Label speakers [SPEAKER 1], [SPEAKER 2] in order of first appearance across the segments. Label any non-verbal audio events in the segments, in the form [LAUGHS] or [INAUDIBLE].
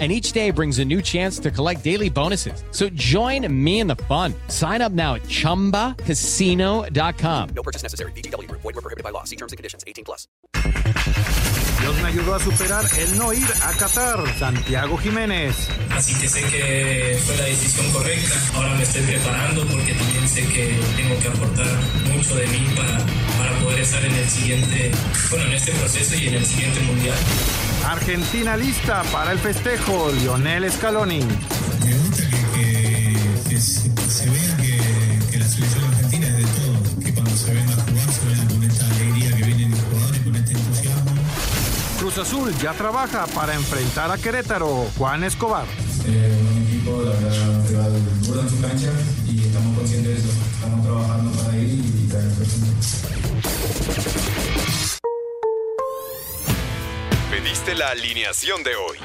[SPEAKER 1] and each day brings a new chance to collect daily bonuses. So join me in the fun. Sign up now at ChumbaCasino.com.
[SPEAKER 2] No purchase necessary. BGW. Void were prohibited by law. See terms and conditions. 18 plus.
[SPEAKER 3] Dios me ayudó a superar el no ir a Qatar. Santiago Jiménez.
[SPEAKER 4] Así que sé que fue la decisión correcta. Ahora me estoy preparando porque también sé que tengo que aportar mucho de mí para, para poder estar en el siguiente, bueno, en este proceso y en el siguiente mundial.
[SPEAKER 3] Argentina lista para el festejo, Lionel Scaloni.
[SPEAKER 5] Me gusta que, que, que se, se, vea que, que, la selección argentina es de todo, que cuando se ven a jugar se ven con esta alegría que vienen los jugadores, con este entusiasmo.
[SPEAKER 3] Cruz Azul ya trabaja para enfrentar a Querétaro, Juan Escobar.
[SPEAKER 5] Eh, un equipo, la verdad, que va duro en su cancha estamos conscientes de eso. Estamos trabajando para ir y traer el
[SPEAKER 6] Pediste la alineación de hoy.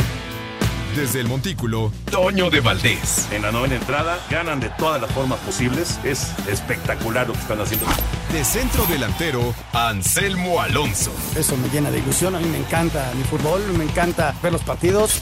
[SPEAKER 6] Desde el Montículo, Toño de Valdés.
[SPEAKER 7] En la novena entrada ganan de todas las formas posibles. Es espectacular lo que están haciendo.
[SPEAKER 6] De centro delantero, Anselmo Alonso.
[SPEAKER 8] Eso me llena de ilusión. A mí me encanta mi fútbol, me encanta ver los partidos.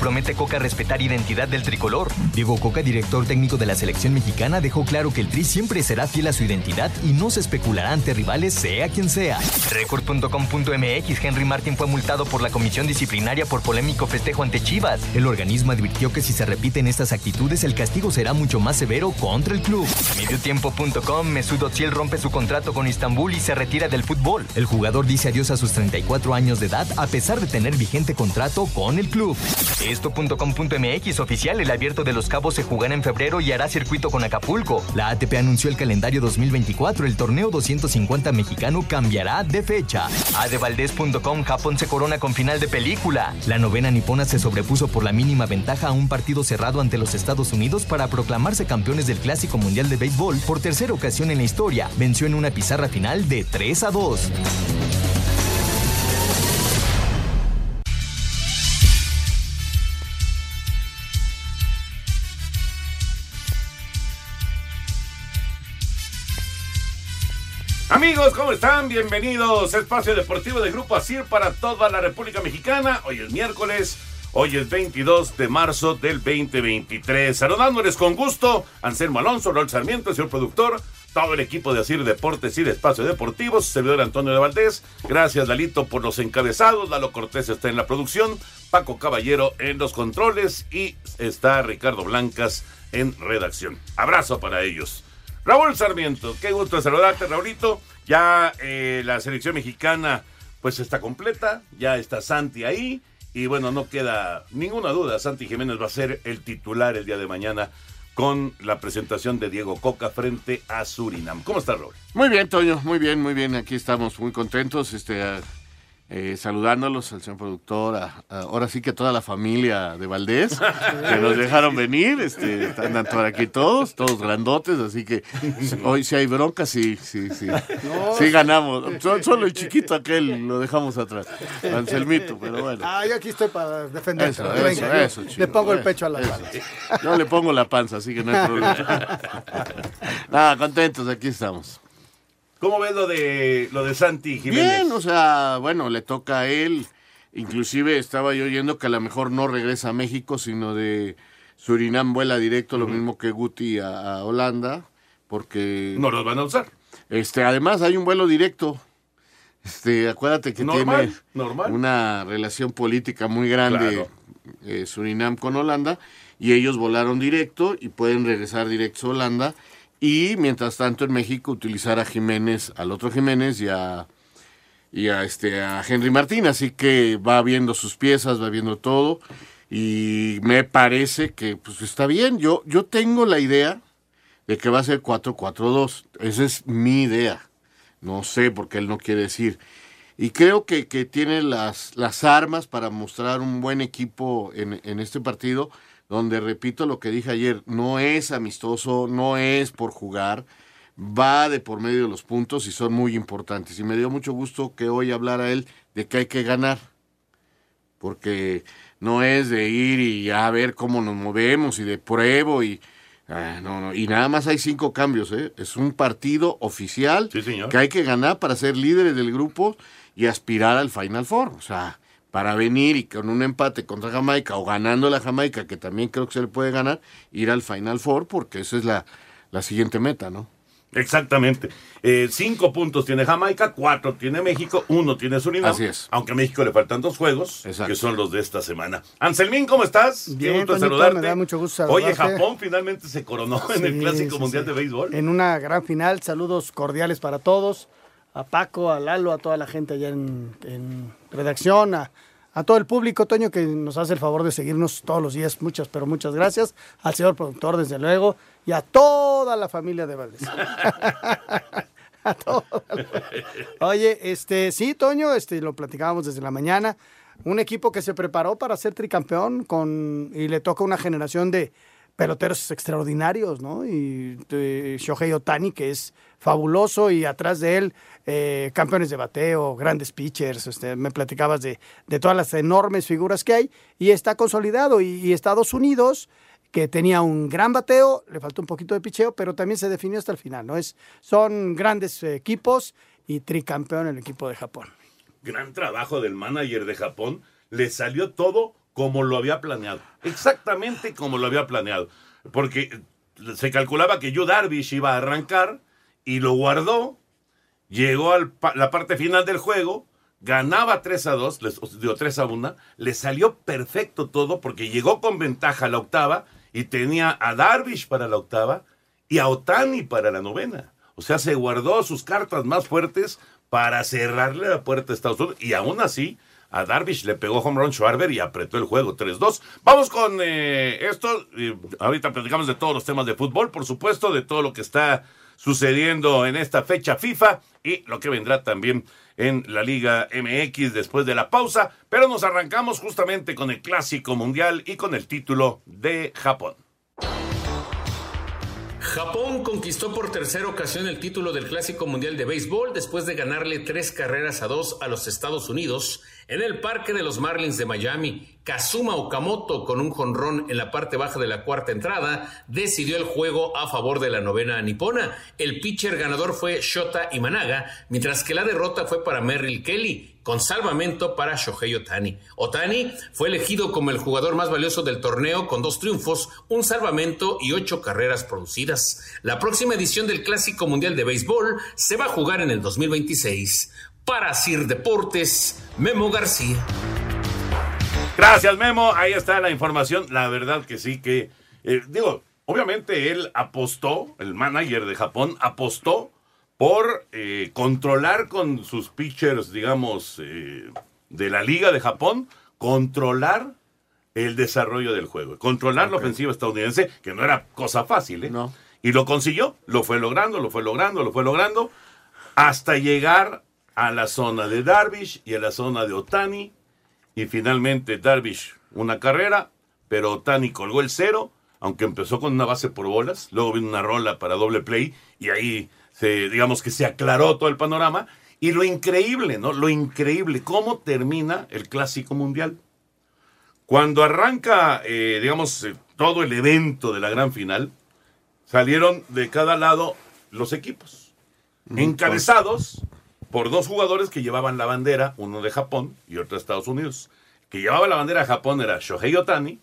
[SPEAKER 9] Promete Coca respetar identidad del tricolor. Diego Coca, director técnico de la selección mexicana, dejó claro que el Tri siempre será fiel a su identidad y no se especulará ante rivales, sea quien sea. Record.com.mx Henry Martin fue multado por la comisión disciplinaria por polémico festejo ante Chivas. El organismo advirtió que si se repiten estas actitudes, el castigo será mucho más severo contra el club. Mediotiempo.com Mesut Özil rompe su contrato con Istambul y se retira del fútbol. El jugador dice adiós a sus 34 años de edad a pesar de tener vigente contrato con el club. Esto.com.mx oficial, el abierto de los cabos se jugará en febrero y hará circuito con Acapulco. La ATP anunció el calendario 2024, el torneo 250 mexicano cambiará de fecha. Adevaldez.com, Japón se corona con final de película. La novena nipona se sobrepuso por la mínima ventaja a un partido cerrado ante los Estados Unidos para proclamarse campeones del Clásico Mundial de Béisbol por tercera ocasión en la historia. Venció en una pizarra final de 3 a 2.
[SPEAKER 7] Amigos, ¿cómo están? Bienvenidos a Espacio Deportivo de Grupo ASIR para toda la República Mexicana. Hoy es miércoles, hoy es 22 de marzo del 2023. Saludándoles con gusto, Anselmo Alonso, Rol Sarmiento, señor productor, todo el equipo de ASIR Deportes y de Espacio Deportivo, su servidor Antonio de Valdés. Gracias, Dalito, por los encabezados. Lalo Cortés está en la producción, Paco Caballero en los controles y está Ricardo Blancas en redacción. Abrazo para ellos. Raúl Sarmiento, qué gusto saludarte, Raulito. Ya eh, la selección mexicana pues está completa, ya está Santi ahí y bueno, no queda ninguna duda, Santi Jiménez va a ser el titular el día de mañana con la presentación de Diego Coca frente a Surinam. ¿Cómo está, Raúl?
[SPEAKER 10] Muy bien, Toño, muy bien, muy bien. Aquí estamos muy contentos. Este, eh, saludándolos al señor productor, a, a, ahora sí que a toda la familia de Valdés, que nos dejaron venir, este, están por aquí todos, todos grandotes, así que hoy si hay bronca, sí, sí, sí, sí ganamos, solo, solo el chiquito aquel lo dejamos atrás, Anselmito, pero bueno.
[SPEAKER 8] Ah, yo aquí estoy para defender.
[SPEAKER 10] Eso, eso, eso,
[SPEAKER 8] chico, Le pongo el pecho a la panza.
[SPEAKER 10] Yo le pongo la panza, así que no hay problema. [LAUGHS] Nada, contentos, aquí estamos.
[SPEAKER 7] ¿Cómo ves lo de lo de Santi Jiménez?
[SPEAKER 10] Bien, o sea, bueno, le toca a él. Inclusive estaba yo oyendo que a lo mejor no regresa a México, sino de Surinam vuela directo, lo uh -huh. mismo que Guti a, a, Holanda, porque...
[SPEAKER 7] No los van a usar.
[SPEAKER 10] Este, además hay un vuelo directo. Este, acuérdate que
[SPEAKER 7] normal,
[SPEAKER 10] tiene
[SPEAKER 7] normal.
[SPEAKER 10] una relación política muy grande
[SPEAKER 7] Claro.
[SPEAKER 10] eh, Surinam con Holanda y ellos volaron directo y pueden regresar directo a Holanda y mientras tanto en México utilizar a Jiménez, al otro Jiménez y a, y a, este, a Henry Martín, así que va viendo sus piezas, va viendo todo Y me parece que pues está bien. Yo, yo tengo la idea de que va a ser 4-4-2. Esa es mi idea. No sé porque él no quiere decir. Y creo que, que tiene las, las armas para mostrar un buen equipo en, en este partido, donde, repito lo que dije ayer, no es amistoso, no es por jugar, va de por medio de los puntos y son muy importantes. Y me dio mucho gusto que hoy hablara él de que hay que ganar, porque no es de ir y a ver cómo nos movemos y de pruebo y... ah, no, no, y nada más hay cinco cambios, ¿eh? Es un partido oficial que hay que ganar para ser líderes del grupo y aspirar al Final Four. O sea, para venir y con un empate contra Jamaica o ganando la Jamaica, que también creo que se le puede ganar, ir al Final Four, porque esa es la, la siguiente meta, ¿no?
[SPEAKER 7] Exactamente. Eh, cinco puntos tiene Jamaica, cuatro tiene México, uno tiene Surinam.
[SPEAKER 10] Así es.
[SPEAKER 7] Aunque a México le faltan dos juegos, que son los de esta semana. Anselmín, ¿cómo estás? Qué
[SPEAKER 8] Bien,
[SPEAKER 7] gusto
[SPEAKER 8] Toñito,
[SPEAKER 7] saludarte.
[SPEAKER 8] me da mucho gusto
[SPEAKER 7] Oye,
[SPEAKER 8] saludarte.
[SPEAKER 7] Japón finalmente se coronó en el
[SPEAKER 8] Sí,
[SPEAKER 7] Clásico
[SPEAKER 8] sí,
[SPEAKER 7] Mundial
[SPEAKER 8] sí.
[SPEAKER 7] de Béisbol.
[SPEAKER 8] En una gran final, saludos cordiales para todos, a Paco, a Lalo, a toda la gente allá en, en redacción, a, a todo el público, Toño, que nos hace el favor de seguirnos todos los días. Muchas, pero muchas gracias. Al señor productor, desde luego, y a toda la familia de Valdés. [LAUGHS] A toda la- Oye, este, sí, Toño, este, lo platicábamos desde la mañana. Un equipo que se preparó para ser tricampeón con, y le toca una generación de peloteros extraordinarios, ¿no? Y eh, Shohei Otani, que es fabuloso, y atrás de él, eh, campeones de bateo, grandes pitchers. Este, me platicabas de, de todas las enormes figuras que hay, y está consolidado. Y, y Estados Unidos, que tenía un gran bateo, le faltó un poquito de picheo, pero también se definió hasta el final, ¿no? Es, son grandes equipos y tricampeón el equipo de Japón.
[SPEAKER 7] Gran trabajo del manager de Japón. Le salió todo como lo había planeado. Exactamente como lo había planeado. Porque se calculaba que Yu Darvish iba a arrancar y lo guardó. Llegó a la parte final del juego. Ganaba 3 a 2, les, os digo 3 a 1. Le salió perfecto todo porque llegó con ventaja a la octava y tenía a Darvish para la octava y a Otani para la novena. O sea, se guardó sus cartas más fuertes para cerrarle la puerta a Estados Unidos. Y aún así, a Darvish le pegó home run Schwarber y apretó el juego 3-2. Vamos con eh, esto. Ahorita platicamos de todos los temas de fútbol, por supuesto, de todo lo que está sucediendo en esta fecha FIFA y lo que vendrá también en la Liga MX después de la pausa. Pero nos arrancamos justamente con el Clásico Mundial y con el título de Japón.
[SPEAKER 11] Japón conquistó por tercera ocasión el título del Clásico Mundial de Béisbol después de ganarle tres carreras a dos a los Estados Unidos en el Parque de los Marlins de Miami. Kazuma Okamoto, con un jonrón en la parte baja de la cuarta entrada, decidió el juego a favor de la novena nipona. El pitcher ganador fue Shota Imanaga, mientras que la derrota fue para Merrill Kelly, con salvamento para Shohei Otani. Otani fue elegido como el jugador más valioso del torneo con dos triunfos, un salvamento y ocho carreras producidas. La próxima edición del Clásico Mundial de Béisbol se va a jugar en el 2026. Para Sir Deportes, Memo García.
[SPEAKER 7] Gracias, Memo. Ahí está la información. La verdad que sí que, eh, digo, obviamente él apostó, el manager de Japón apostó por eh, controlar con sus pitchers, digamos, eh, de la Liga de Japón, controlar el desarrollo del juego, controlar la ofensiva estadounidense, que no era cosa fácil, ¿eh? Y lo consiguió, lo fue logrando, lo fue logrando, lo fue logrando, hasta llegar a la zona de Darvish y a la zona de Otani, y finalmente Darvish una carrera, pero Otani colgó el cero, aunque empezó con una base por bolas, luego vino una rola para doble play y ahí se, digamos que se aclaró todo el panorama. Y lo increíble, ¿no? Lo increíble, cómo termina el Clásico Mundial. Cuando arranca, eh, digamos, eh, todo el evento de la gran final, salieron de cada lado los equipos, encabezados por dos jugadores que llevaban la bandera, uno de Japón y otro de Estados Unidos. El que llevaba la bandera de Japón era Shohei Otani,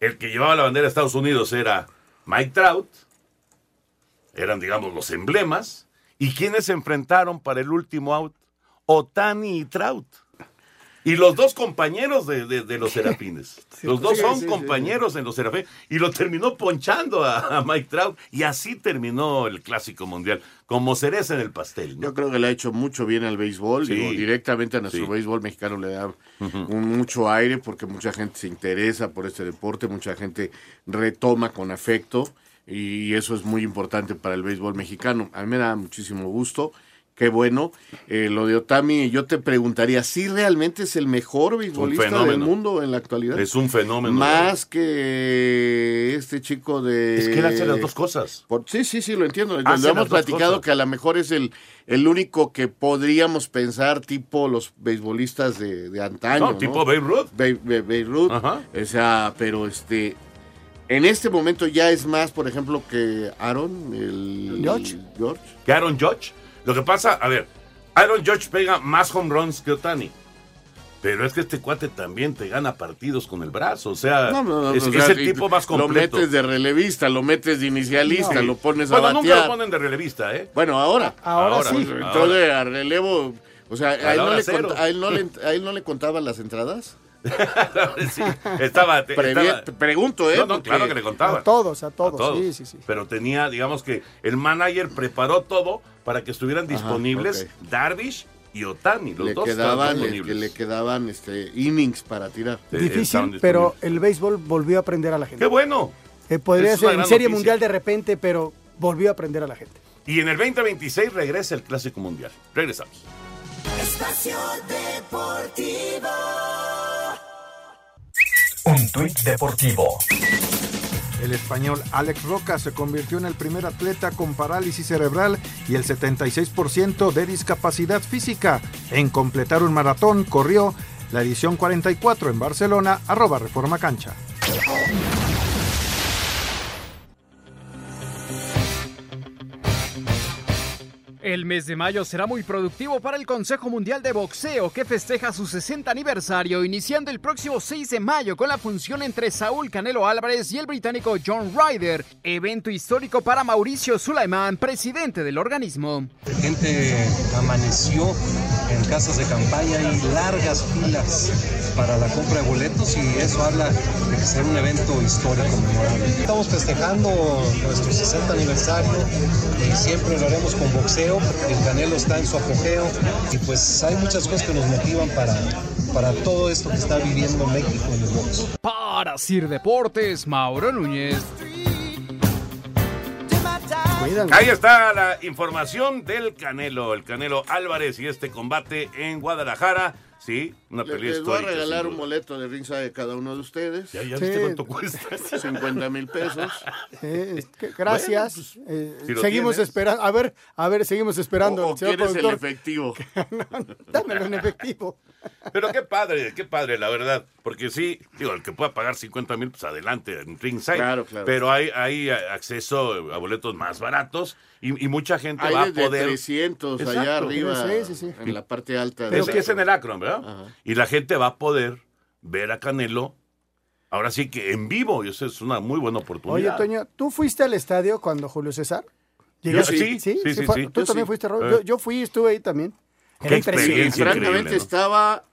[SPEAKER 7] el que llevaba la bandera de Estados Unidos era Mike Trout, eran, digamos, los emblemas, y quienes se enfrentaron para el último out, Otani y Trout. Y los dos compañeros de, de- de los [LAUGHS] Serafines. los dos
[SPEAKER 10] sí,
[SPEAKER 7] son
[SPEAKER 10] sí,
[SPEAKER 7] compañeros en los Serafines. Y lo terminó ponchando a, a Mike Trout. Y así terminó el Clásico Mundial. Como cereza en el pastel. ¿no?
[SPEAKER 10] Yo creo que le ha hecho mucho bien al béisbol.
[SPEAKER 7] Sí.
[SPEAKER 10] Digo, directamente a nuestro
[SPEAKER 7] Sí.
[SPEAKER 10] béisbol mexicano le da un mucho aire porque mucha gente se interesa por este deporte, mucha gente retoma con afecto y eso es muy importante para el béisbol mexicano. A mí me da muchísimo gusto. Qué bueno. Eh, lo de Otami, yo te preguntaría, ¿si realmente es el mejor beisbolista del mundo en la actualidad?
[SPEAKER 7] Es un fenómeno.
[SPEAKER 10] Más que este chico de...
[SPEAKER 7] Es que él hace las dos cosas.
[SPEAKER 10] Por- sí, sí, sí, lo entiendo. Lo
[SPEAKER 7] Hace las
[SPEAKER 10] hemos platicado
[SPEAKER 7] cosas.
[SPEAKER 10] que a lo mejor es el, el único que podríamos pensar tipo los beisbolistas de, de antaño.
[SPEAKER 7] No, tipo Babe Ruth.
[SPEAKER 10] Babe, Babe- Babe Ruth.
[SPEAKER 7] Ajá.
[SPEAKER 10] O sea, pero este... En este momento ya es más, por ejemplo, que Aaron, el...
[SPEAKER 8] George.
[SPEAKER 10] George.
[SPEAKER 7] Que Aaron Judge. Lo que pasa, a ver, Aaron Judge pega más home runs que Otani. Pero es que este cuate también te gana partidos con el brazo. O sea,
[SPEAKER 10] No, no, no,
[SPEAKER 7] es,
[SPEAKER 10] o
[SPEAKER 7] es
[SPEAKER 10] sea,
[SPEAKER 7] el tipo más
[SPEAKER 10] Lo
[SPEAKER 7] completo.
[SPEAKER 10] metes de relevista, lo metes de inicialista, lo pones a
[SPEAKER 7] Bueno, nunca
[SPEAKER 10] batear.
[SPEAKER 7] lo ponen de relevista, ¿eh?
[SPEAKER 10] Bueno, ahora.
[SPEAKER 8] Ahora
[SPEAKER 7] Ahora,
[SPEAKER 8] sí.
[SPEAKER 10] Entonces,
[SPEAKER 7] Ahora.
[SPEAKER 10] a relevo. O sea,
[SPEAKER 7] A
[SPEAKER 10] ¿a él, no le
[SPEAKER 7] cero.
[SPEAKER 10] cont- a él no le- a él no le contaban las entradas? [LAUGHS]
[SPEAKER 7] Sí, estaba, estaba-
[SPEAKER 10] Pregunto, ¿eh?
[SPEAKER 7] No, no,
[SPEAKER 10] Porque-
[SPEAKER 7] claro que le contaba.
[SPEAKER 8] A todos, a
[SPEAKER 7] A
[SPEAKER 8] todos.
[SPEAKER 7] todos.
[SPEAKER 8] Sí, sí, sí.
[SPEAKER 7] Pero tenía, digamos que el manager preparó todo para que estuvieran
[SPEAKER 10] Ajá,
[SPEAKER 7] disponibles Darvish y Otani. Los
[SPEAKER 10] le
[SPEAKER 7] dos
[SPEAKER 10] quedaban, le, que le quedaban este, innings para tirar.
[SPEAKER 7] Eh,
[SPEAKER 8] Difícil, pero el béisbol volvió a aprender a la gente.
[SPEAKER 7] ¡Qué bueno!
[SPEAKER 8] Eh, podría
[SPEAKER 7] Es
[SPEAKER 8] ser en Serie
[SPEAKER 7] noticia.
[SPEAKER 8] Mundial de repente, pero volvió a aprender a la gente.
[SPEAKER 7] Y en el 2026 regresa el Clásico Mundial. Regresamos.
[SPEAKER 12] Espacio Deportivo.
[SPEAKER 9] Un tuit deportivo.
[SPEAKER 3] El español Alex Roca se convirtió en el primer atleta con parálisis cerebral y el 76% de discapacidad física en completar un maratón. Corrió la edición 44 en Barcelona, arroba Reforma Cancha.
[SPEAKER 13] El mes de mayo será muy productivo para el Consejo Mundial de Boxeo, que festeja su 60 aniversario, iniciando el próximo 6 de mayo con la función entre Saúl Canelo Álvarez y el británico John Ryder, evento histórico para Mauricio Sulaiman, presidente del organismo.
[SPEAKER 14] La gente amaneció en casas de campaña y largas filas para la compra de boletos y eso habla de que será un evento histórico. Estamos festejando nuestro 60 aniversario y siempre lo haremos con boxeo. El Canelo está en su apogeo y pues hay muchas cosas que nos motivan para, para todo esto que está viviendo México en el box.
[SPEAKER 13] Para Sir Deportes, Mauro Núñez.
[SPEAKER 7] Ahí está la información del Canelo, el Canelo Álvarez y este combate en Guadalajara. Sí, una
[SPEAKER 10] Le-
[SPEAKER 7] pelea
[SPEAKER 10] les voy a regalar un boleto de ringside de cada uno de ustedes.
[SPEAKER 7] Ya, ya viste cuánto cuesta. [LAUGHS]
[SPEAKER 10] 50 mil pesos.
[SPEAKER 8] Eh, gracias. Eh,
[SPEAKER 10] si lo
[SPEAKER 8] seguimos esperando. A ver, a ver, seguimos esperando.
[SPEAKER 10] ¿O, o
[SPEAKER 8] señor
[SPEAKER 10] quieres el efectivo? [LAUGHS]
[SPEAKER 8] Dámelo en efectivo.
[SPEAKER 7] Pero qué padre, qué padre, la verdad. Porque sí, digo, el que pueda pagar 50 mil, pues adelante en ringside.
[SPEAKER 10] Claro, claro.
[SPEAKER 7] Pero hay, hay acceso a boletos más baratos y, y mucha gente
[SPEAKER 10] Hay
[SPEAKER 7] va a poder.
[SPEAKER 10] 300 allá
[SPEAKER 7] Exacto.
[SPEAKER 10] arriba,
[SPEAKER 8] Sí, sí, sí.
[SPEAKER 10] en la parte alta.
[SPEAKER 7] Es
[SPEAKER 10] de
[SPEAKER 7] que es en el Akron, ¿verdad? Y la gente va a poder ver a Canelo. Ahora sí que en vivo, y eso es una muy buena
[SPEAKER 8] Oye,
[SPEAKER 7] oportunidad.
[SPEAKER 8] Toño, ¿tú fuiste al estadio cuando Julio César?
[SPEAKER 7] Yo sí, sí, sí,
[SPEAKER 8] fue-. Tú
[SPEAKER 7] Yo
[SPEAKER 8] también
[SPEAKER 7] sí.
[SPEAKER 8] fuiste, Raúl?
[SPEAKER 7] Eh.
[SPEAKER 8] Yo, yo fui, estuve ahí también. Era
[SPEAKER 7] Qué
[SPEAKER 8] impresionante.
[SPEAKER 7] experiencia
[SPEAKER 10] Francamente estaba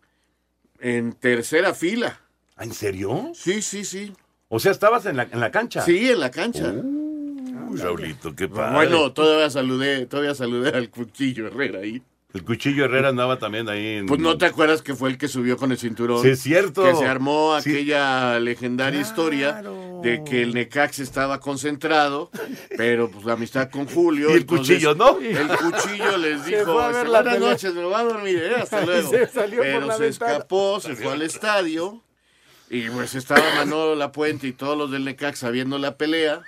[SPEAKER 10] en tercera fila.
[SPEAKER 7] ¿Ah, ¿En serio?
[SPEAKER 10] Sí, sí, sí.
[SPEAKER 7] O sea, estabas en la, en la cancha.
[SPEAKER 10] Sí, en la cancha.
[SPEAKER 7] Uy, Raulito, qué padre.
[SPEAKER 10] Bueno, todavía saludé, todavía saludé al cuchillo Herrera ahí.
[SPEAKER 7] El cuchillo Herrera andaba también ahí en...
[SPEAKER 10] Pues no te acuerdas que fue el que subió con el cinturón.
[SPEAKER 7] Sí, es cierto.
[SPEAKER 10] Que se armó
[SPEAKER 7] Sí.
[SPEAKER 10] aquella legendaria historia de que el Necax estaba concentrado, pero pues la amistad con Julio.
[SPEAKER 7] Y el
[SPEAKER 10] entonces,
[SPEAKER 7] cuchillo, ¿no?
[SPEAKER 10] El cuchillo les dijo, buenas
[SPEAKER 8] tele".
[SPEAKER 10] noches, me voy a dormir, ¿eh? hasta [LAUGHS] luego.
[SPEAKER 8] se salió por
[SPEAKER 10] pero
[SPEAKER 8] la
[SPEAKER 10] se
[SPEAKER 8] ventana.
[SPEAKER 10] escapó, se fue al estadio y pues estaba Manolo La Puente y todos los del Necax sabiendo la pelea.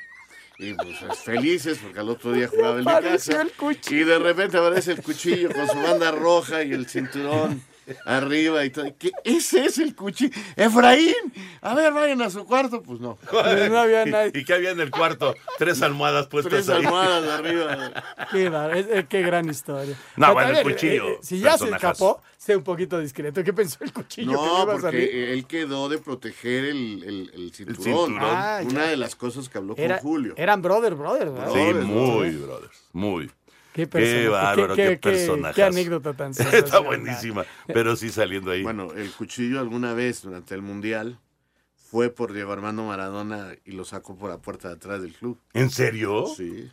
[SPEAKER 10] Y pues felices porque al otro día jugaba Necaxa.
[SPEAKER 8] el cuchillo.
[SPEAKER 10] Y de repente aparece el cuchillo con su banda roja y el cinturón arriba y todo. ¿Qué? Ese es el cuchillo. Efraín, a ver, vayan a su cuarto. Pues no.
[SPEAKER 8] No había nadie.
[SPEAKER 7] ¿Y qué había en el cuarto? Tres almohadas puestas
[SPEAKER 10] Tres
[SPEAKER 7] ahí.
[SPEAKER 10] almohadas arriba.
[SPEAKER 8] Qué, bar- es- es- qué gran historia.
[SPEAKER 7] No,
[SPEAKER 8] Pero,
[SPEAKER 7] bueno, el cuchillo,
[SPEAKER 8] eh, si ya se escapó, sé un poquito discreto. ¿Qué pensó el cuchillo? que no
[SPEAKER 10] No,
[SPEAKER 8] iba a salir?
[SPEAKER 10] porque él quedó de proteger el, el, el cinturón.
[SPEAKER 7] cinturón.
[SPEAKER 8] Ah,
[SPEAKER 10] Una
[SPEAKER 8] ya.
[SPEAKER 10] de las cosas que habló con Julio.
[SPEAKER 8] Eran brother, brother. ¿verdad?
[SPEAKER 7] Sí,
[SPEAKER 10] Brothers,
[SPEAKER 7] muy,
[SPEAKER 10] brothers.
[SPEAKER 7] brothers, muy.
[SPEAKER 8] Qué,
[SPEAKER 7] Qué
[SPEAKER 8] persona-
[SPEAKER 7] bárbaro, qué,
[SPEAKER 8] qué- qué-
[SPEAKER 7] personaje.
[SPEAKER 8] qué anécdota tan [LAUGHS]
[SPEAKER 7] Está buenísima, pero sí saliendo ahí.
[SPEAKER 10] Bueno, el cuchillo alguna vez durante el Mundial fue por Diego Armando Maradona y lo sacó por la puerta de atrás del club.
[SPEAKER 7] ¿En serio?
[SPEAKER 10] Sí.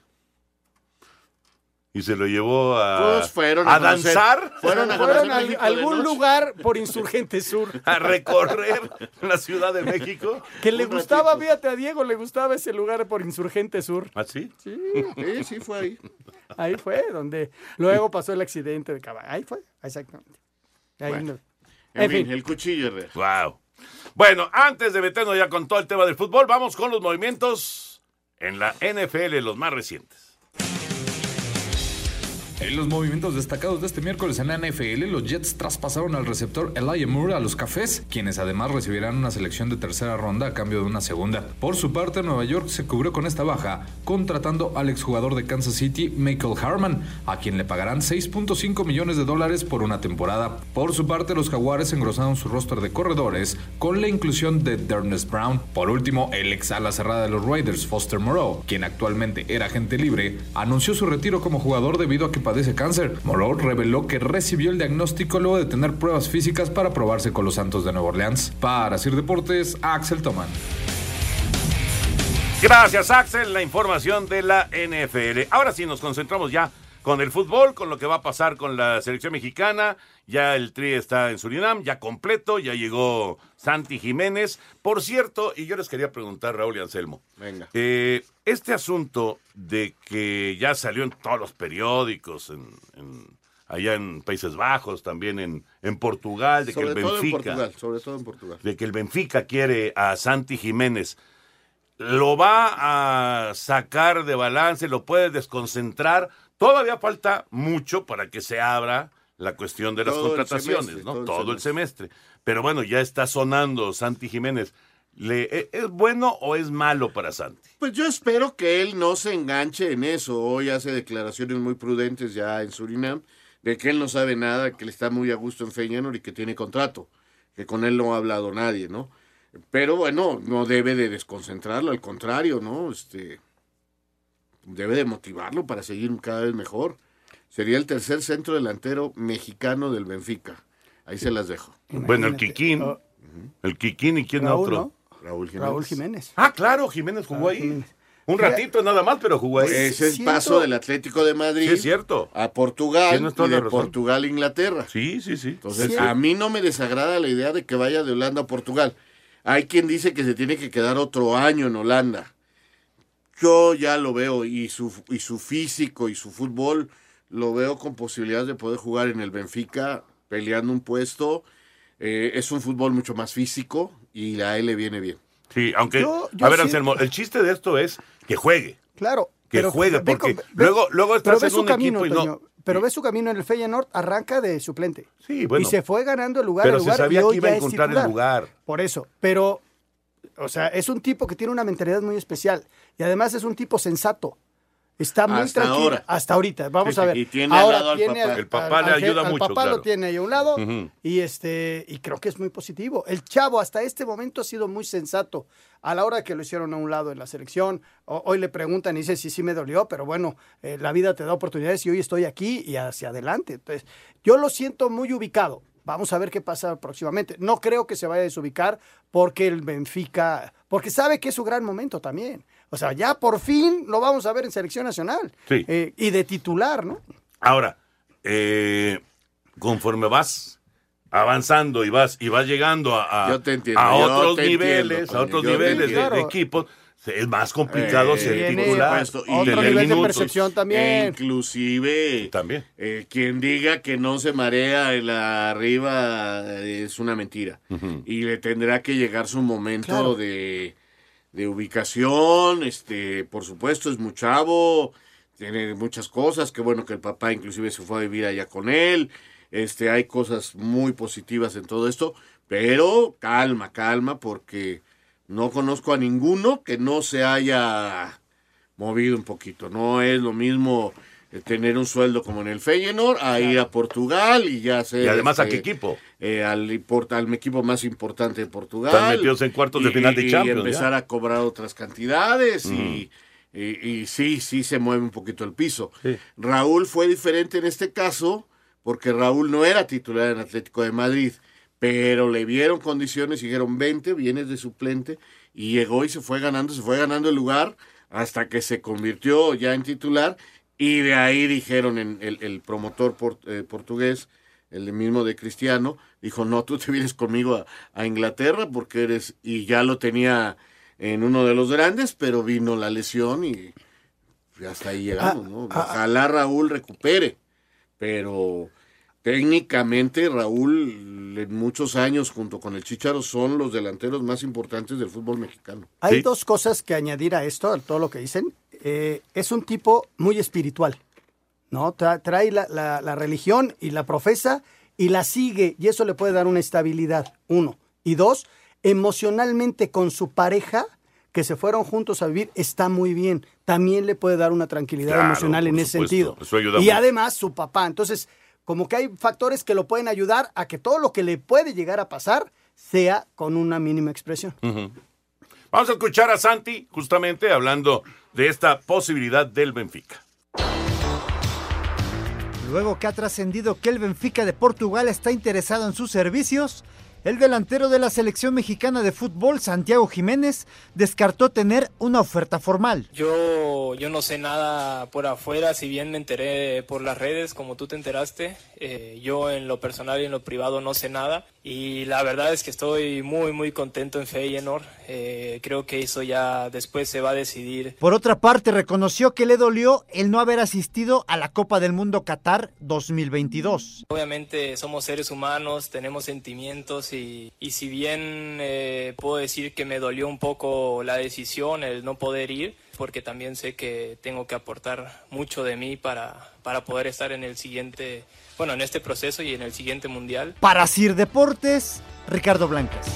[SPEAKER 7] Y se lo llevó a,
[SPEAKER 10] Pues fueron
[SPEAKER 7] a
[SPEAKER 10] a conocer-
[SPEAKER 7] danzar,
[SPEAKER 10] fueron a
[SPEAKER 8] Fueron algún lugar por Insurgente Sur. [LAUGHS]
[SPEAKER 7] a recorrer la Ciudad de México.
[SPEAKER 8] Que le
[SPEAKER 10] Un
[SPEAKER 8] gustaba,
[SPEAKER 10] ratito.
[SPEAKER 8] fíjate, a Diego le gustaba ese lugar por Insurgente Sur.
[SPEAKER 7] ¿Ah, sí?
[SPEAKER 8] Sí,
[SPEAKER 10] Sí, sí fue ahí. [LAUGHS]
[SPEAKER 8] ahí fue donde luego pasó el accidente de caballo. Ahí fue, exactamente. Ahí
[SPEAKER 10] Bueno.
[SPEAKER 8] no-
[SPEAKER 10] En,
[SPEAKER 8] En
[SPEAKER 10] fin,
[SPEAKER 8] fin.
[SPEAKER 10] el cuchillo Herrera.
[SPEAKER 7] Wow. Bueno, antes de meternos ya con todo el tema del fútbol, vamos con los movimientos en la NFL, los más recientes.
[SPEAKER 15] En los movimientos destacados de este miércoles en la NFL, los Jets traspasaron al receptor Elijah Moore a los Cafés, quienes además recibirán una selección de tercera ronda a cambio de una segunda. Por su parte, Nueva York se cubrió con esta baja, contratando al exjugador de Kansas City, Michael Harman, a quien le pagarán 6.5 millones de dólares por una temporada. Por su parte, los Jaguares engrosaron su roster de corredores con la inclusión de Dernest Brown. Por último, el ex ala cerrada de los Raiders, Foster Moreau, quien actualmente era agente libre, anunció su retiro como jugador debido a que padece cáncer. Moreau reveló que recibió el diagnóstico luego de tener pruebas físicas para probarse con los Santos de Nueva Orleans. Para Sir Deportes, Axel Toman.
[SPEAKER 7] Gracias, Axel, la información de la NFL. Ahora sí, nos concentramos ya con el fútbol, con lo que va a pasar con la selección mexicana. Ya el tri está en Surinam, ya completo, ya llegó Santi Jiménez. Por cierto, y yo les quería preguntar, Raúl y Anselmo,
[SPEAKER 10] Venga.
[SPEAKER 7] eh, este asunto de que ya salió en todos los periódicos, en, en- allá en Países Bajos, también en, en Portugal, de
[SPEAKER 10] Sobre
[SPEAKER 7] que el
[SPEAKER 10] todo en
[SPEAKER 7] Benfica
[SPEAKER 10] Portugal, sobre todo en Portugal.
[SPEAKER 7] de que el Benfica quiere a Santi Jiménez, lo va a sacar de balance, lo puede desconcentrar. Todavía falta mucho para que se abra la cuestión de las
[SPEAKER 10] Todo
[SPEAKER 7] contrataciones,
[SPEAKER 10] semestre,
[SPEAKER 7] ¿no?
[SPEAKER 10] todo el
[SPEAKER 7] semestre. Pero bueno, ya está sonando Santi Jiménez. Le, ¿e- ¿Es bueno o es malo para Santi?
[SPEAKER 10] Pues yo espero que él no se enganche en eso. Hoy hace declaraciones muy prudentes ya en Surinam de que él no sabe nada, que él está muy a gusto en Feyenoord y que tiene contrato, que con él no ha hablado nadie, ¿no? Pero bueno, no debe de desconcentrarlo, al contrario, ¿no? Este debe de motivarlo para seguir cada vez mejor. Sería el tercer centro delantero mexicano del Benfica. Ahí se las dejo.
[SPEAKER 7] Bueno, el Kikín. El Kikín y quién
[SPEAKER 8] Raúl,
[SPEAKER 7] otro.
[SPEAKER 8] ¿no?
[SPEAKER 10] Raúl Jiménez.
[SPEAKER 8] Raúl Jiménez.
[SPEAKER 7] Ah, claro, Jiménez jugó ahí.
[SPEAKER 8] Jiménez.
[SPEAKER 7] Un ratito nada más, pero jugó ahí.
[SPEAKER 10] Ese es el
[SPEAKER 8] Siento-
[SPEAKER 10] paso del Atlético de Madrid
[SPEAKER 7] Sí, es cierto.
[SPEAKER 10] a Portugal
[SPEAKER 7] toda
[SPEAKER 10] y de. Portugal a Inglaterra.
[SPEAKER 7] Sí, sí, sí.
[SPEAKER 10] Entonces,
[SPEAKER 8] Sí.
[SPEAKER 10] a mí no me desagrada la idea de que vaya de Holanda a Portugal. Hay quien dice que se tiene que quedar otro año en Holanda. Yo ya lo veo y su, y su físico y su fútbol lo veo con posibilidades de poder jugar en el Benfica peleando un puesto. Eh, es un fútbol mucho más físico y a él le viene bien.
[SPEAKER 7] Sí, aunque,
[SPEAKER 8] Yo- yo
[SPEAKER 7] a ver,
[SPEAKER 8] siento-
[SPEAKER 7] Anselmo, el chiste de esto es que juegue,
[SPEAKER 8] Claro.
[SPEAKER 7] que
[SPEAKER 8] pero
[SPEAKER 7] juegue, porque
[SPEAKER 8] ve-
[SPEAKER 7] luego, luego
[SPEAKER 8] pero
[SPEAKER 7] estás
[SPEAKER 8] ve
[SPEAKER 7] en
[SPEAKER 8] su
[SPEAKER 7] un
[SPEAKER 8] camino,
[SPEAKER 7] equipo y no.
[SPEAKER 8] Pero ve su camino en el Feyenoord, arranca de suplente.
[SPEAKER 7] Sí, bueno.
[SPEAKER 8] Y se fue ganando el lugar
[SPEAKER 7] pero se
[SPEAKER 8] lugar
[SPEAKER 7] sabía
[SPEAKER 8] y hoy
[SPEAKER 7] que iba a encontrar el lugar.
[SPEAKER 8] Por eso, pero, o sea, es un tipo que tiene una mentalidad muy especial y además es un tipo sensato. Está muy
[SPEAKER 10] Hasta
[SPEAKER 8] tranquilo.
[SPEAKER 10] ahora.
[SPEAKER 8] Hasta ahorita, vamos
[SPEAKER 10] Sí,
[SPEAKER 8] a ver.
[SPEAKER 10] y tiene al
[SPEAKER 8] ahora
[SPEAKER 10] lado al papá.
[SPEAKER 7] El papá le
[SPEAKER 8] al-
[SPEAKER 7] ayuda
[SPEAKER 8] al
[SPEAKER 7] mucho,
[SPEAKER 8] papá
[SPEAKER 7] claro.
[SPEAKER 8] lo tiene ahí a un lado y este y creo que es muy positivo. El chavo hasta este momento ha sido muy sensato. A la hora que lo hicieron a un lado en la selección, o- hoy le preguntan y dice sí sí me dolió, pero bueno, eh, la vida te da oportunidades y hoy estoy aquí y hacia adelante. Entonces, yo lo siento muy ubicado. Vamos a ver qué pasa próximamente. No creo que se vaya a desubicar porque el Benfica, porque sabe que es su gran momento también. O sea, ya por fin lo vamos a ver en selección nacional.
[SPEAKER 7] Sí.
[SPEAKER 8] Eh, y de titular, ¿no?
[SPEAKER 7] Ahora, eh, conforme vas avanzando y vas y vas llegando a, a-
[SPEAKER 10] Yo te entiendo,
[SPEAKER 7] a
[SPEAKER 10] yo
[SPEAKER 7] otros
[SPEAKER 10] te
[SPEAKER 7] niveles,
[SPEAKER 10] entiendo,
[SPEAKER 7] a otros
[SPEAKER 10] yo
[SPEAKER 7] niveles de, de equipos, es más complicado
[SPEAKER 10] Eh,
[SPEAKER 7] ser titular.
[SPEAKER 10] supuesto, y
[SPEAKER 8] otro nivel de
[SPEAKER 7] minutos.
[SPEAKER 8] percepción
[SPEAKER 10] E
[SPEAKER 8] también.
[SPEAKER 10] inclusive
[SPEAKER 7] También.
[SPEAKER 10] eh, quien diga que no se marea en la arriba eh, es una mentira. Y le tendrá que llegar su momento
[SPEAKER 8] Claro.
[SPEAKER 10] de, de ubicación, este, por supuesto, es muy chavo, tiene muchas cosas, qué bueno que el papá inclusive se fue a vivir allá con él, este, hay cosas muy positivas en todo esto, pero calma, calma, porque no conozco a ninguno que no se haya movido un poquito. No es lo mismo tener un sueldo como en el Feyenoord a ir a Portugal y ya ser
[SPEAKER 7] Y además, ¿a
[SPEAKER 10] este,
[SPEAKER 7] qué equipo?
[SPEAKER 10] eh, al, al equipo más importante de Portugal.
[SPEAKER 7] Están metidos en cuartos de
[SPEAKER 10] Y-
[SPEAKER 7] final de
[SPEAKER 10] y
[SPEAKER 7] Champions,
[SPEAKER 10] empezar
[SPEAKER 7] ya.
[SPEAKER 10] a cobrar otras cantidades y Y, y sí, sí se mueve un poquito el piso. Raúl fue diferente en este caso porque Raúl no era titular en Atlético de Madrid, pero le vieron condiciones y dijeron 20, vienes de suplente y llegó y se fue ganando, se fue ganando el lugar hasta que se convirtió ya en titular y de ahí dijeron en el, el promotor por- eh, portugués, el mismo de Cristiano, dijo, no, tú te vienes conmigo a, a Inglaterra porque eres, y ya lo tenía en uno de los grandes, pero vino la lesión y hasta ahí llegamos, ¿no? Ojalá Raúl recupere, pero técnicamente Raúl en muchos años junto con el Chicharo son los delanteros más importantes del fútbol mexicano.
[SPEAKER 8] Hay dos cosas que añadir a esto, a todo lo que dicen. Eh, es un tipo muy espiritual, ¿no? Tra- trae la, la- la religión y la profesa y la sigue, y eso le puede dar una estabilidad, uno. Y dos, emocionalmente con su pareja, que se fueron juntos a vivir, está muy bien. También le puede dar una tranquilidad
[SPEAKER 7] Claro,
[SPEAKER 8] emocional en ese sentido.
[SPEAKER 7] Eso ayuda
[SPEAKER 8] y
[SPEAKER 7] mucho.
[SPEAKER 8] además su papá. Entonces, como que hay factores que lo pueden ayudar a que todo lo que le puede llegar a pasar sea con una mínima expresión.
[SPEAKER 7] Vamos a escuchar a Santi justamente hablando de esta posibilidad del Benfica.
[SPEAKER 16] Luego que ha trascendido que el Benfica de Portugal está interesado en sus servicios, el delantero de la selección mexicana de fútbol, Santiago Jiménez, descartó tener una oferta formal.
[SPEAKER 17] Yo, yo no sé nada por afuera, si bien me enteré por las redes, como tú te enteraste, eh, yo en lo personal y en lo privado no sé nada. Y la verdad es que estoy muy, muy contento en Feyenoord. Eh, creo que eso ya después se va a decidir.
[SPEAKER 16] Por otra parte, reconoció que le dolió el no haber asistido a la Copa del Mundo Qatar 2022.
[SPEAKER 17] Obviamente somos seres humanos, tenemos sentimientos y, y si bien eh, puedo decir que me dolió un poco la decisión, el no poder ir, porque también sé que tengo que aportar mucho de mí para, para poder estar en el siguiente, bueno, en este proceso y en el siguiente mundial.
[SPEAKER 16] Para Sir Deportes, Ricardo Blancas.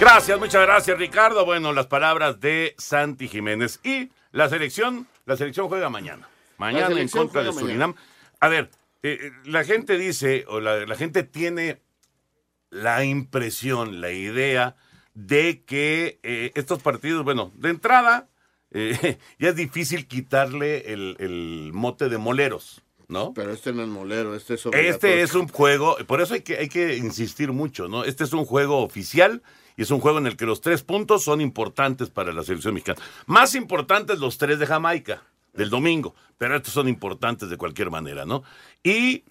[SPEAKER 7] Gracias, muchas gracias, Ricardo. Bueno, las palabras de Santi Jiménez. Y la selección, la selección juega mañana. Mañana en contra de Surinam. A ver, eh, eh, la gente dice, o la, la gente tiene la impresión, la idea de que eh, estos partidos, bueno, de entrada, eh, [LAUGHS] ya es difícil quitarle el, el mote de moleros, ¿no?
[SPEAKER 10] Pero este no es molero, este es
[SPEAKER 7] Este es un juego, por eso hay que, hay que insistir mucho, ¿no? Este es un juego oficial y es un juego en el que los tres puntos son importantes para la selección mexicana. Más importantes los tres de Jamaica, del domingo, pero estos son importantes de cualquier manera, ¿no? Y